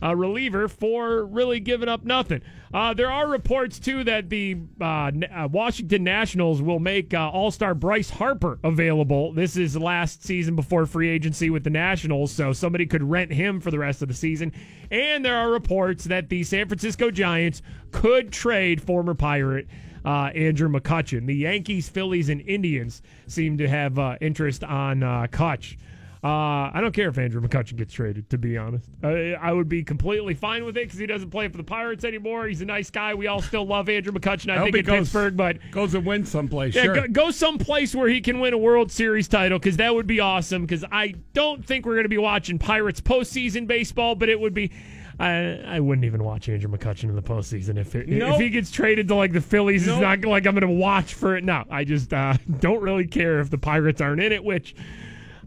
reliever, for really giving up nothing. Uh, there are reports, too, that the uh, uh, Washington Nationals will make All Star Bryce Harper available. This is last season before free agency with the Nationals, so somebody could rent him for the rest of the season. And there are reports that the San Francisco Giants could trade former Pirate uh, Andrew McCutchen. The Yankees, Phillies, and Indians seem to have uh, interest on uh, Kutch. Uh, I don't care if Andrew McCutchen gets traded, to be honest. Uh, I would be completely fine with it because he doesn't play for the Pirates anymore. He's a nice guy. We all still love Andrew McCutchen, I, hope think, in goes, Pittsburgh, but goes and wins someplace. yeah, sure. go, go someplace where he can win a World Series title because that would be awesome. Because I don't think we're going to be watching Pirates postseason baseball, but it would be. I, I wouldn't even watch Andrew McCutchen in the postseason if it, Nope. if he gets traded to like the Phillies. Nope. It's not like I'm going to watch for it. No, I just uh, [LAUGHS] don't really care if the Pirates aren't in it, which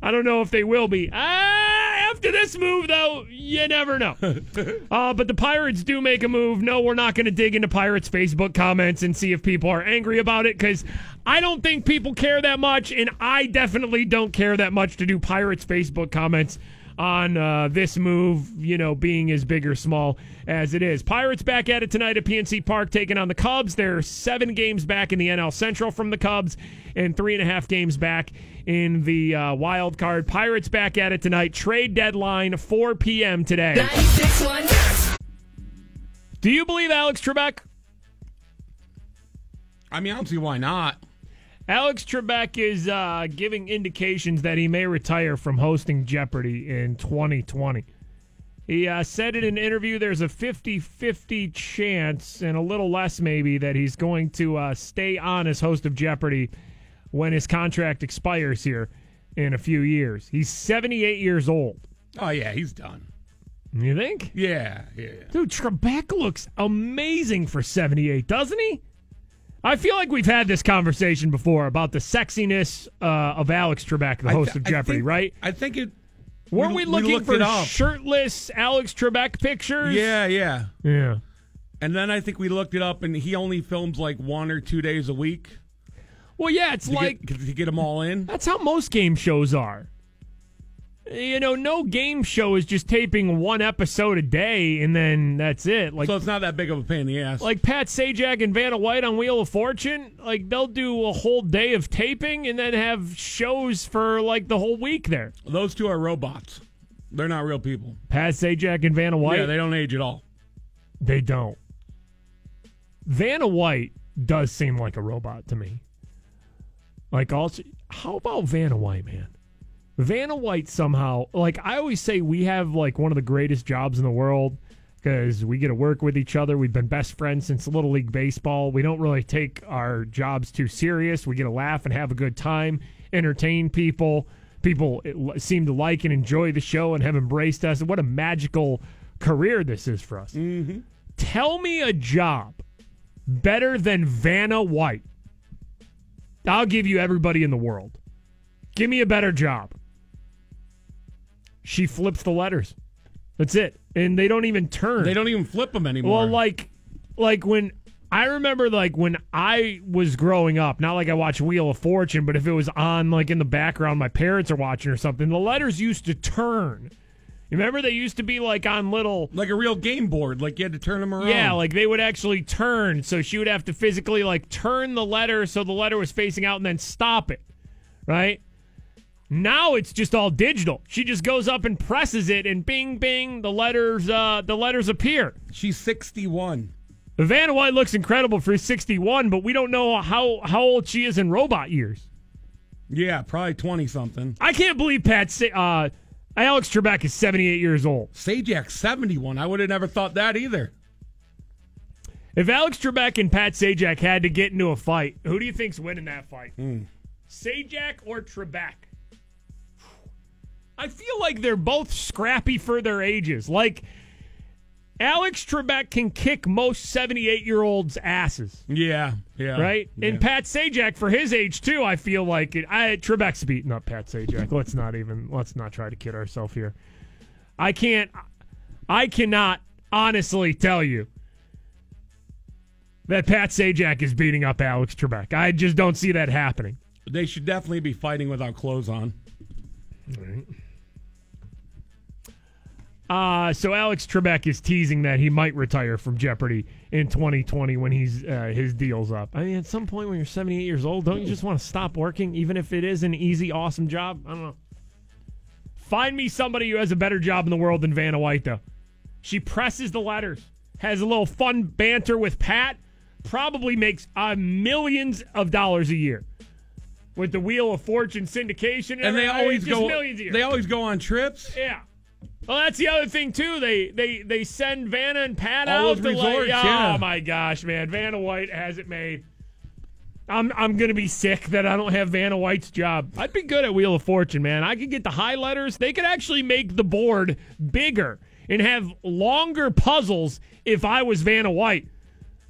I don't know if they will be. Ah, after this move, though, you never know. [LAUGHS] uh, but the Pirates do make a move. No, we're not going to dig into Pirates' Facebook comments and see if people are angry about it because I don't think people care that much, and I definitely don't care that much to do Pirates' Facebook comments on uh, this move, you know, being as big or small as it is. Pirates back at it tonight at PNC Park, taking on the Cubs. They're seven games back in the NL Central from the Cubs, and three and a half games back in the uh, wild card. Pirates back at it tonight. Trade deadline 4 p.m. today. Do you believe Alex Trebek? I mean, I don't see why not. Alex Trebek is uh, giving indications that he may retire from hosting Jeopardy in 2020. He uh, said in an interview there's a 50 50 chance, and a little less maybe, that he's going to uh, stay on as host of Jeopardy when his contract expires here in a few years. He's 78 years old. Oh yeah, he's done. You think? Yeah, yeah. Dude, Trebek looks amazing for 78, doesn't he? I feel like we've had this conversation before about the sexiness uh, of Alex Trebek, the host th- of Jeopardy, think- right? I think it. Weren't we, looking looked for shirtless Alex Trebek pictures? Yeah, yeah, yeah. And then I think we looked it up, and he only films like one or two days a week. Well, yeah, it's to like get, to get them all in. That's how most game shows are. You know, no game show is just taping one episode a day and then that's it. Like so it's not that big of a pain in the ass. like Pat Sajak and Vanna White on Wheel of Fortune, like they'll do a whole day of taping and then have shows for like the whole week there. Those two are robots. They're not real people. Pat Sajak and Vanna White. Yeah, they don't age at all. They don't. Vanna White does seem like a robot to me. Like also, how about Vanna White, man? Vanna White somehow, like I always say, we have like one of the greatest jobs in the world because we get to work with each other. We've been best friends since Little League Baseball. We don't really take our jobs too serious. We get to laugh and have a good time, entertain people. People seem to like and enjoy the show and have embraced us. What a magical career this is for us. Mm-hmm. Tell me a job better than Vanna White. I'll give you everybody in the world. Give me a better job. She flips the letters. That's it. And they don't even turn. They don't even flip them anymore. Well, like like when I remember like when I was growing up, not like I watched Wheel of Fortune, but if it was on like in the background my parents are watching or something, the letters used to turn. You remember they used to be like on little like a real game board, like you had to turn them around. yeah, like they would actually turn. So she would have to physically like turn the letter so the letter was facing out and then stop it. Right? Now it's just all digital. She just goes up and presses it and bing bing the letters uh the letters appear. She's 61. Vanna White looks incredible for 61, but we don't know how how old she is in robot years. Yeah, probably 20 something. I can't believe Pat Sa- uh Alex Trebek is 78 years old. Sajak's 71. I would have never thought that either. If Alex Trebek and Pat Sajak had to get into a fight, who do you think's winning that fight? Hmm. Sajak or Trebek? I feel like they're both scrappy for their ages. Like Alex Trebek can kick most 78 year olds' asses. Yeah, yeah. Right? Yeah. And Pat Sajak for his age too, I feel like it I Trebek's beating up Pat Sajak. let's not even let's not try to kid ourselves here. I can't I cannot honestly tell you that Pat Sajak is beating up Alex Trebek. I just don't see that happening. They should definitely be fighting without clothes on. Uh, so Alex Trebek is teasing that he might retire from Jeopardy in 2020 when he's uh, his deal's up. I mean, at some point when you're 78 years old, don't you just want to stop working, even if it is an easy, awesome job? I don't know. Find me somebody who has a better job in the world than Vanna White, though. She presses the letters, has a little fun banter with Pat, probably makes uh, millions of dollars a year with the Wheel of Fortune syndication, and, And they always Just go. millions a year. They always go on trips. Yeah. Well, that's the other thing too. They they they send Vanna and Pat All out to like, oh yeah. my gosh, man, Vanna White has it made. I'm I'm gonna be sick that I don't have Vanna White's job. I'd be good at Wheel of Fortune, man. I could get the highlighters. They could actually make the board bigger and have longer puzzles if I was Vanna White.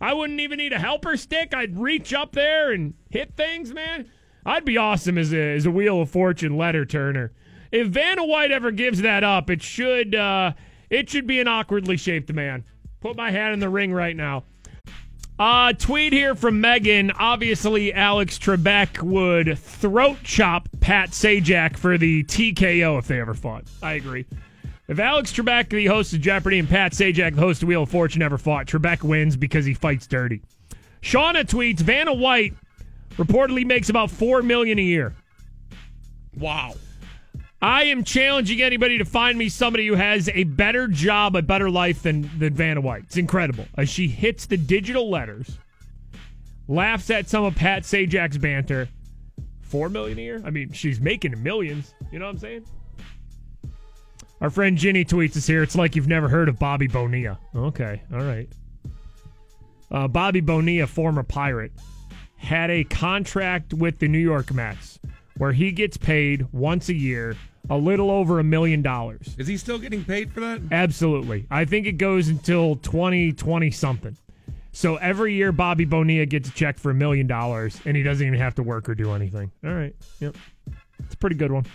I wouldn't even need a helper stick. I'd reach up there and hit things, man. I'd be awesome as a as a Wheel of Fortune letter turner. If Vanna White ever gives that up, it should uh, it should be an awkwardly shaped man. Put my hat in the ring right now. Uh, tweet here from Megan. Obviously, Alex Trebek would throat chop Pat Sajak for the TKO if they ever fought. I agree. If Alex Trebek, the host of Jeopardy, and Pat Sajak, the host of Wheel of Fortune, ever fought, Trebek wins because he fights dirty. Shauna tweets: Vanna White reportedly makes about four million a year. Wow. I am challenging anybody to find me somebody who has a better job, a better life than, than Vanna White. It's incredible. As she hits the digital letters, laughs at some of Pat Sajak's banter. Four million a year? I mean, she's making millions. You know what I'm saying? Our friend Ginny tweets us here. It's like you've never heard of Bobby Bonilla. Okay, all right. Uh, Bobby Bonilla, former pirate, had a contract with the New York Mets where he gets paid once a year a little over a million dollars. Is he still getting paid for that? Absolutely. I think it goes until 2020 something. So every year, Bobby Bonilla gets a check for a million dollars, and he doesn't even have to work or do anything. All right. Yep. It's a pretty good one.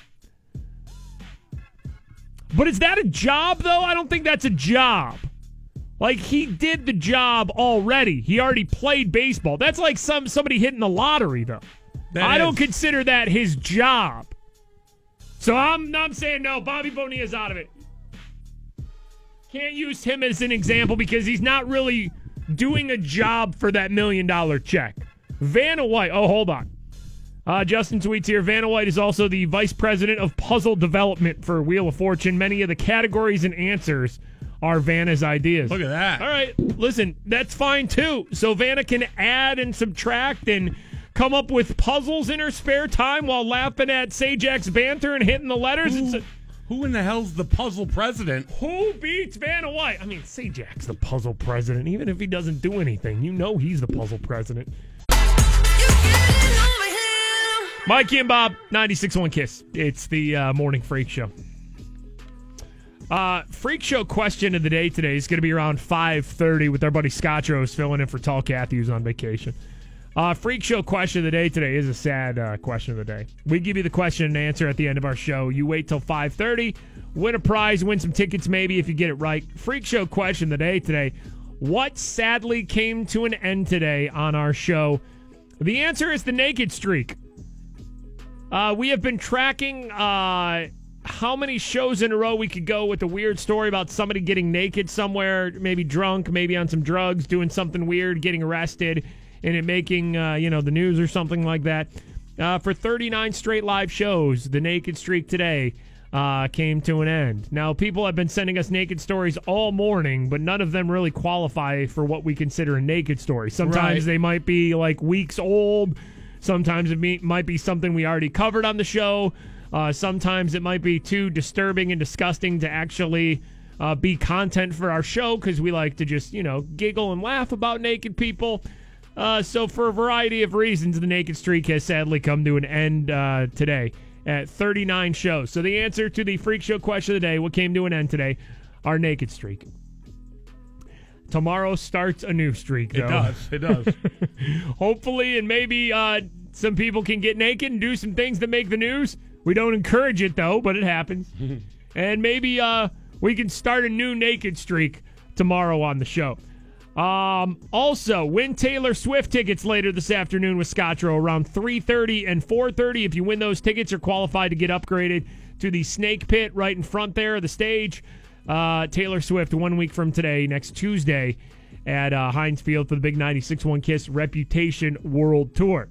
But is that a job, though? I don't think that's a job. Like he did the job already. He already played baseball. That's like some somebody hitting the lottery, though. That I don't consider that his job. So I'm I'm saying no. Bobby Bonilla's out of it. Can't use him as an example because he's not really doing a job for that million dollar check. Vanna White. Oh, hold on. Uh, Justin tweets here. Vanna White is also the vice president of puzzle development for Wheel of Fortune. Many of the categories and answers are Vanna's ideas. Look at that. All right, listen, that's fine too. So Vanna can add and subtract and come up with puzzles in her spare time while laughing at Sajak's banter and hitting the letters. It's a, Who in the hell's the puzzle president? who beats Vanna White? I mean, Sajak's the puzzle president. Even if he doesn't do anything, you know he's the puzzle president. Mikey and Bob, 96.1 Kiss. It's the uh, Morning Freak Show. Uh, freak Show question of the day today is going to be around 5.30 with our buddy Scott Rose filling in for Tall Kathy who's on vacation. Uh, freak Show question of the day today is a sad uh, question of the day. We give you the question and answer at the end of our show. You wait till 5.30, win a prize, win some tickets maybe if you get it right. Freak Show question of the day today. What sadly came to an end today on our show? The answer is the naked streak. Uh, we have been tracking uh, how many shows in a row we could go with a weird story about somebody getting naked somewhere, maybe drunk, maybe on some drugs, doing something weird, getting arrested, and it making uh, you know the news or something like that. Uh, for 39 straight live shows, the naked streak today uh, came to an end. Now, people have been sending us naked stories all morning, but none of them really qualify for what we consider a naked story. Sometimes Right. they might be like weeks old. Sometimes it might be something we already covered on the show. Uh, sometimes it might be too disturbing and disgusting to actually uh, be content for our show because we like to just, you know, giggle and laugh about naked people. Uh, so, for a variety of reasons, the naked streak has sadly come to an end uh, today at 39 shows. So, the answer to the freak show question of the day, what came to an end today, our naked streak. Tomorrow starts a new streak. It though. does. It does. [LAUGHS] Hopefully, and maybe uh, some people can get naked and do some things that make the news. We don't encourage it though, but it happens. [LAUGHS] and maybe uh, we can start a new naked streak tomorrow on the show. Um, also, win Taylor Swift tickets later this afternoon with Scott Rose around 3.30 and 4.30. If you win those tickets, you're qualified to get upgraded to the Snake Pit right in front there of the stage. Uh, Taylor Swift, one week from today, next Tuesday, at uh, Heinz Field for the big 96.1 Kiss Reputation World Tour.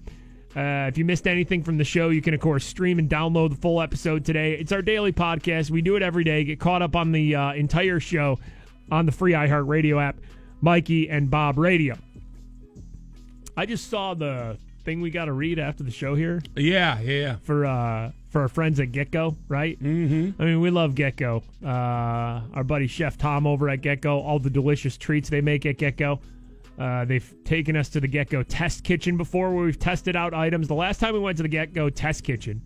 Uh, if you missed anything from the show, you can, of course, stream and download the full episode today. It's our daily podcast. We do it every day. Get caught up on the uh, entire show on the free iHeartRadio app, Mikey and Bob Radio. I just saw the thing we got to read after the show here. Yeah, yeah. For uh, for our friends at GetGo, right? Mm-hmm. I mean, we love GetGo. Uh, our buddy Chef Tom over at GetGo, all the delicious treats they make at GetGo. Uh, they've taken us to the GetGo Test Kitchen before, where we've tested out items. The last time we went to the GetGo Test Kitchen,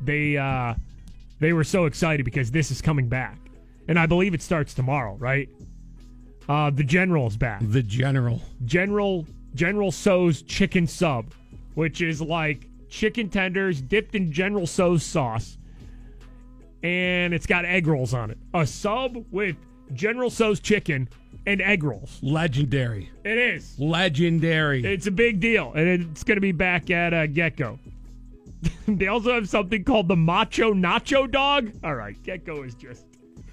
they uh, they were so excited because this is coming back, and I believe it starts tomorrow, right? Uh, the General's back. The General. General General Tso's chicken sub, which is like chicken tenders dipped in General Tso's sauce, and it's got egg rolls on it. A sub with General Tso's chicken and egg rolls. Legendary. It is. Legendary. It's a big deal, and it's going to be back at uh, GetGo. [LAUGHS] they also have something called the Macho Nacho Dog. All right, GetGo is just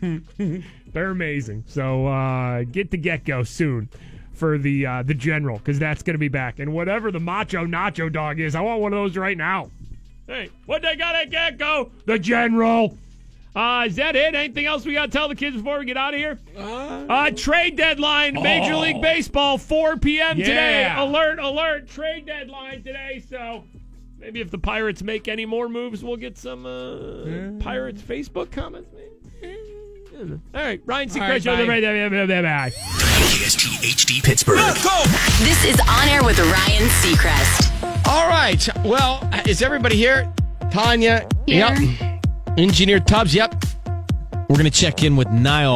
[LAUGHS] they're amazing. So uh, get to GetGo soon for the uh, the General because that's going to be back. And whatever the Macho Nacho Dog is, I want one of those right now. Hey, what they got at GetGo? The General. Uh, is that it? Anything else we got to tell the kids before we get out of here? Uh, trade deadline, Major Oh. League Baseball, 4 p.m. today. Alert, alert, trade deadline today. So maybe if the Pirates make any more moves, we'll get some uh, Pirates Facebook comments. Maybe. All right, Ryan Seacrest, show the bye. bye. KST HD Pittsburgh. This is On Air with Ryan Seacrest. All right. Well, is everybody here? Tanya. Here. Yep. Engineer Tubbs. Yep. We're going to check in with Niall